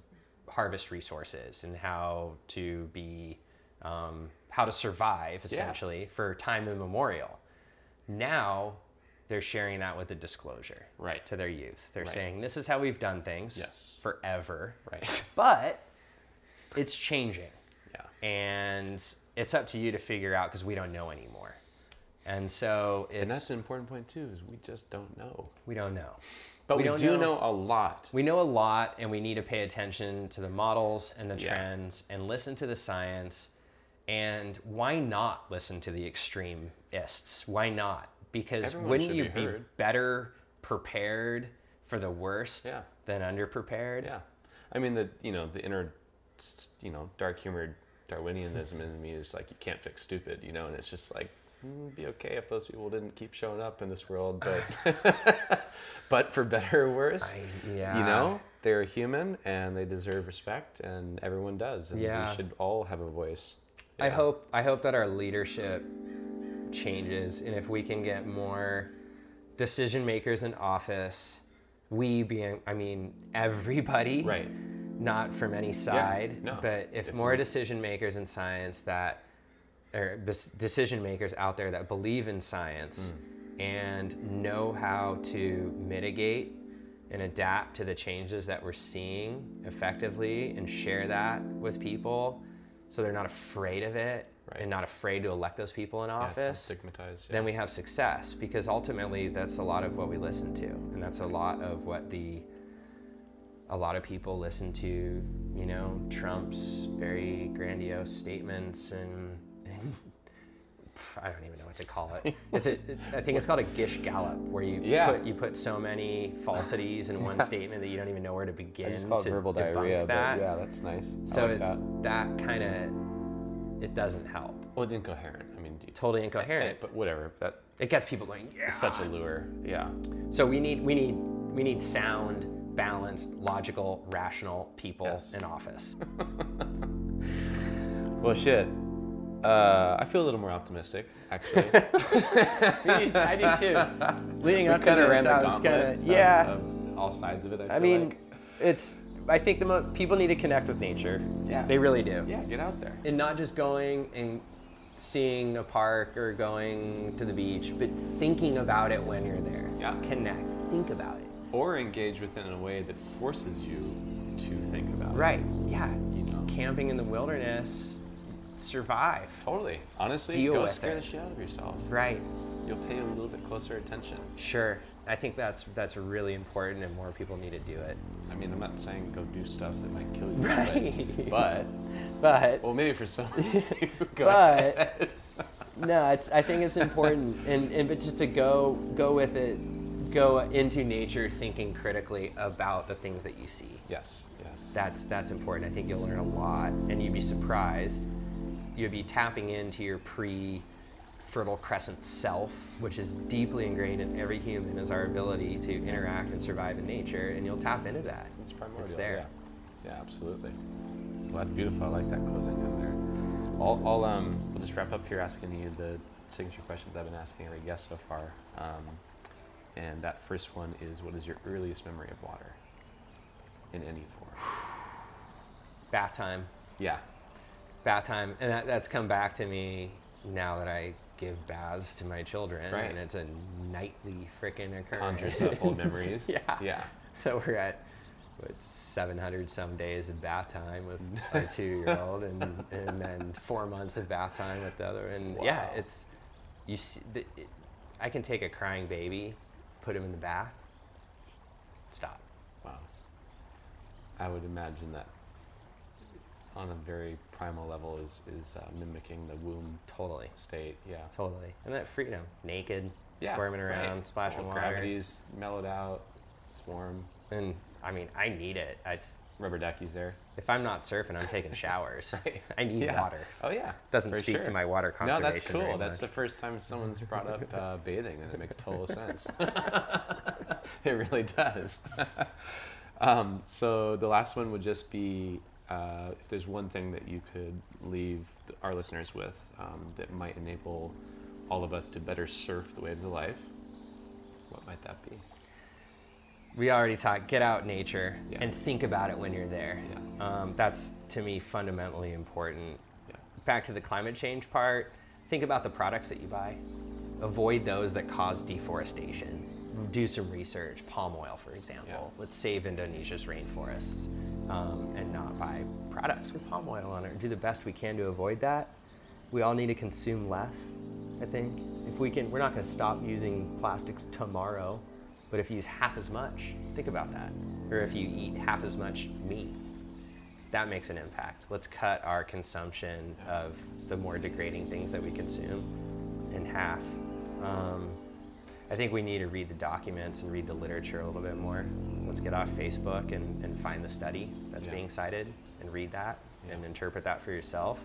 harvest resources, and how to be um, how to survive essentially for time immemorial now they're sharing that with a disclosure Right. to their youth they're Right. saying this is how we've done things Yes. forever Right. but it's changing Yeah. and it's up to you to figure out because we don't know anymore and so it's And that's an important point too, is we just don't know. we don't know But we, don't do know. a lot. we know a lot and we need to pay attention to the models and the Yeah. trends and listen to the science and why not listen to the extremists why not because Everyone wouldn't you be be, better prepared for the worst Yeah. than underprepared Yeah. I mean, the you know the inner, you know, dark humored Darwinianism in me is like you can't fix stupid, you know, and it's just like mm, be okay if those people didn't keep showing up in this world, but but for better or worse, I- you know, they're human and they deserve respect, and everyone does, and Yeah. we should all have a voice. I hope I hope that our leadership changes, and if we can get more decision makers in office, we being, I mean, everybody, Right. Not from any side, no, but if more decision makers in science that, or decision makers out there that believe in science Mm. and know how to mitigate and adapt to the changes that we're seeing effectively and share that with people so they're not afraid of it Right. and not afraid to elect those people in Yeah, it's not office then we have success because ultimately that's a lot of what we listen to and that's a lot of what the a lot of people listen to you know trump's very grandiose statements and, and i don't even know what to call it it's a, i think it's called a gish gallop where you Yeah. put you put so many falsities in one statement that you don't even know where to begin I just call it to verbal diarrhea, that but yeah, that's nice. So like it's that. that, kind of it doesn't help well, it's incoherent. I mean, totally eh, eh, incoherent but whatever. That it gets people going yeah such a lure. Yeah. So we need we need we need sound, balanced, logical, rational people Yes. in office. Well, shit. Uh, I feel a little more optimistic, actually. I do too. Leading up to kind of this, I was kinda, of- yeah. of all sides of it. I, I mean, like. it's. I think the mo- people need to connect with nature. Yeah. They really do. yeah, get out there. And not just going and seeing a park or going to the beach, but thinking about it when you're there. Yeah. Connect. Think about it. Or engage with it in a way that forces you to think about it. Right. Yeah. You know. Camping in the wilderness, survive. Totally. Honestly, Deal go scare it. the shit out of yourself. Right. You'll pay a little bit closer attention. Sure. I think that's that's really important, and more people need to do it. I mean, I'm not saying go do stuff that might kill you. Right. But, But well, maybe for some. of you, go but no, it's I think it's important, and and but just to go go with it, go into nature thinking critically about the things that you see. Yes. Yes. That's that's important. I think you'll learn a lot, and you'd be surprised. You'd be tapping into your pre fertile crescent self, which is deeply ingrained in every human, is our ability to interact and survive in nature, and you'll tap into that. It's primordial. It's there. Yeah. yeah, absolutely. Well, that's beautiful. I like that closing in there. I'll, I'll um, we'll just wrap up here asking you the signature questions I've been asking every guest so far. Um, And that first one is what is your earliest memory of water in any form? Bath time. Yeah. bath time, and that, that's come back to me now that I give baths to my children, Right. and it's a nightly freaking occurrence. Conjures up old memories. yeah, Yeah. So we're at what 700 some days of bath time with our two-year-old, and and then four months of bath time with the other, and yeah, it's you see, the, it, I can take a crying baby, put him in the bath, stop. Wow. I would imagine that on a very primal level is, is uh, mimicking the womb Totally, state. Yeah. totally, and that freedom, naked, Yeah, squirming around, right. splashing All water. Gravity's mellowed out. It's warm. And I mean, I need it. It's, Rubber duckies there. if I'm not surfing, I'm taking showers. Right. I need Yeah. water. Oh yeah. Doesn't for speak sure. to my water conservation. No, that's cool. That's much. the first time someone's brought up uh, bathing, and it makes total sense. it really does. um, so the last one would just be uh, if there's one thing that you could leave our listeners with um, that might enable all of us to better surf the waves of life. What might that be? We already talked. Get out nature Yeah. and think about it when you're there. Yeah. Um, that's to me fundamentally important. Yeah. Back to the climate change part. Think about the products that you buy. Avoid those that cause deforestation. Do some research. Palm oil, for example. Let's save Indonesia's rainforests um, and not buy products with palm oil on it. Do the best we can to avoid that. We all need to consume less. I think if we can, we're not going to stop using plastics tomorrow, but if you use half as much, think about that. Or if you eat half as much meat, that makes an impact. Let's cut our consumption of the more degrading things that we consume in half. Um, I think we need to read the documents and read the literature a little bit more. Let's get off Facebook and, and find the study that's Yeah. being cited and read that and interpret that for yourself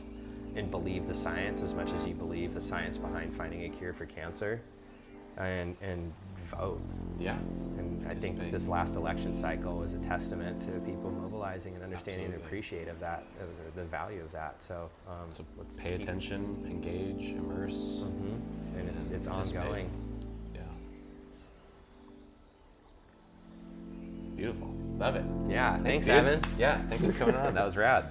and believe the science as much as you believe the science behind finding a cure for cancer and, and vote. Yeah. And I think this last election cycle was a testament to people mobilizing and understanding and Absolutely. appreciate of that, of the, value of that. So, um, So let's pay keep- attention, engage, immerse. Mhm. And it's and it's ongoing. Yeah. Beautiful. Love it. Yeah. Thanks, dude. Evan. Yeah, thanks for coming on. That was rad.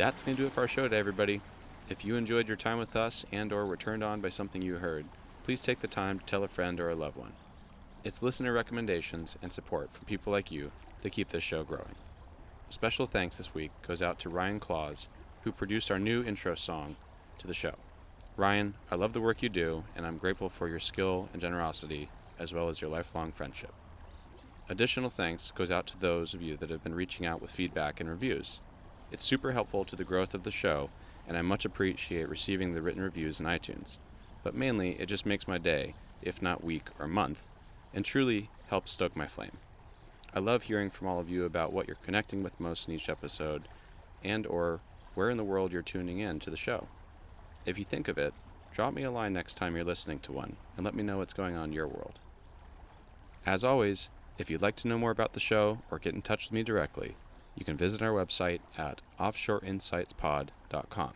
That's going to do it for our show today, everybody. If you enjoyed your time with us and or were turned on by something you heard, please take the time to tell a friend or a loved one. It's listener recommendations and support from people like you that keep this show growing. Special thanks this week goes out to Ryan Claus, who produced our new intro song to the show. Ryan, I love the work you do, and I'm grateful for your skill and generosity, as well as your lifelong friendship. Additional thanks goes out to those of you that have been reaching out with feedback and reviews. It's super helpful to the growth of the show, and I much appreciate receiving the written reviews in iTunes. But mainly, it just makes my day, if not week or month, and truly helps stoke my flame. I love hearing from all of you about what you're connecting with most in each episode, and or where in the world you're tuning in to the show. If you think of it, drop me a line next time you're listening to one, and let me know what's going on in your world. As always, if you'd like to know more about the show or get in touch with me directly, you can visit our website at offshoreinsightspod.com.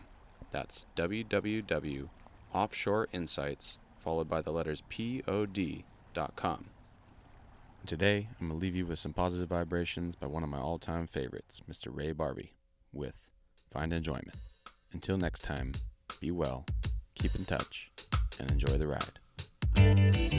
That's www.offshoreinsights followed by the letters pod.com. Today, I'm going to leave you with some positive vibrations by one of my all time favorites, Mr. Ray Barbee, with Find Enjoyment. Until next time, be well, keep in touch, and enjoy the ride.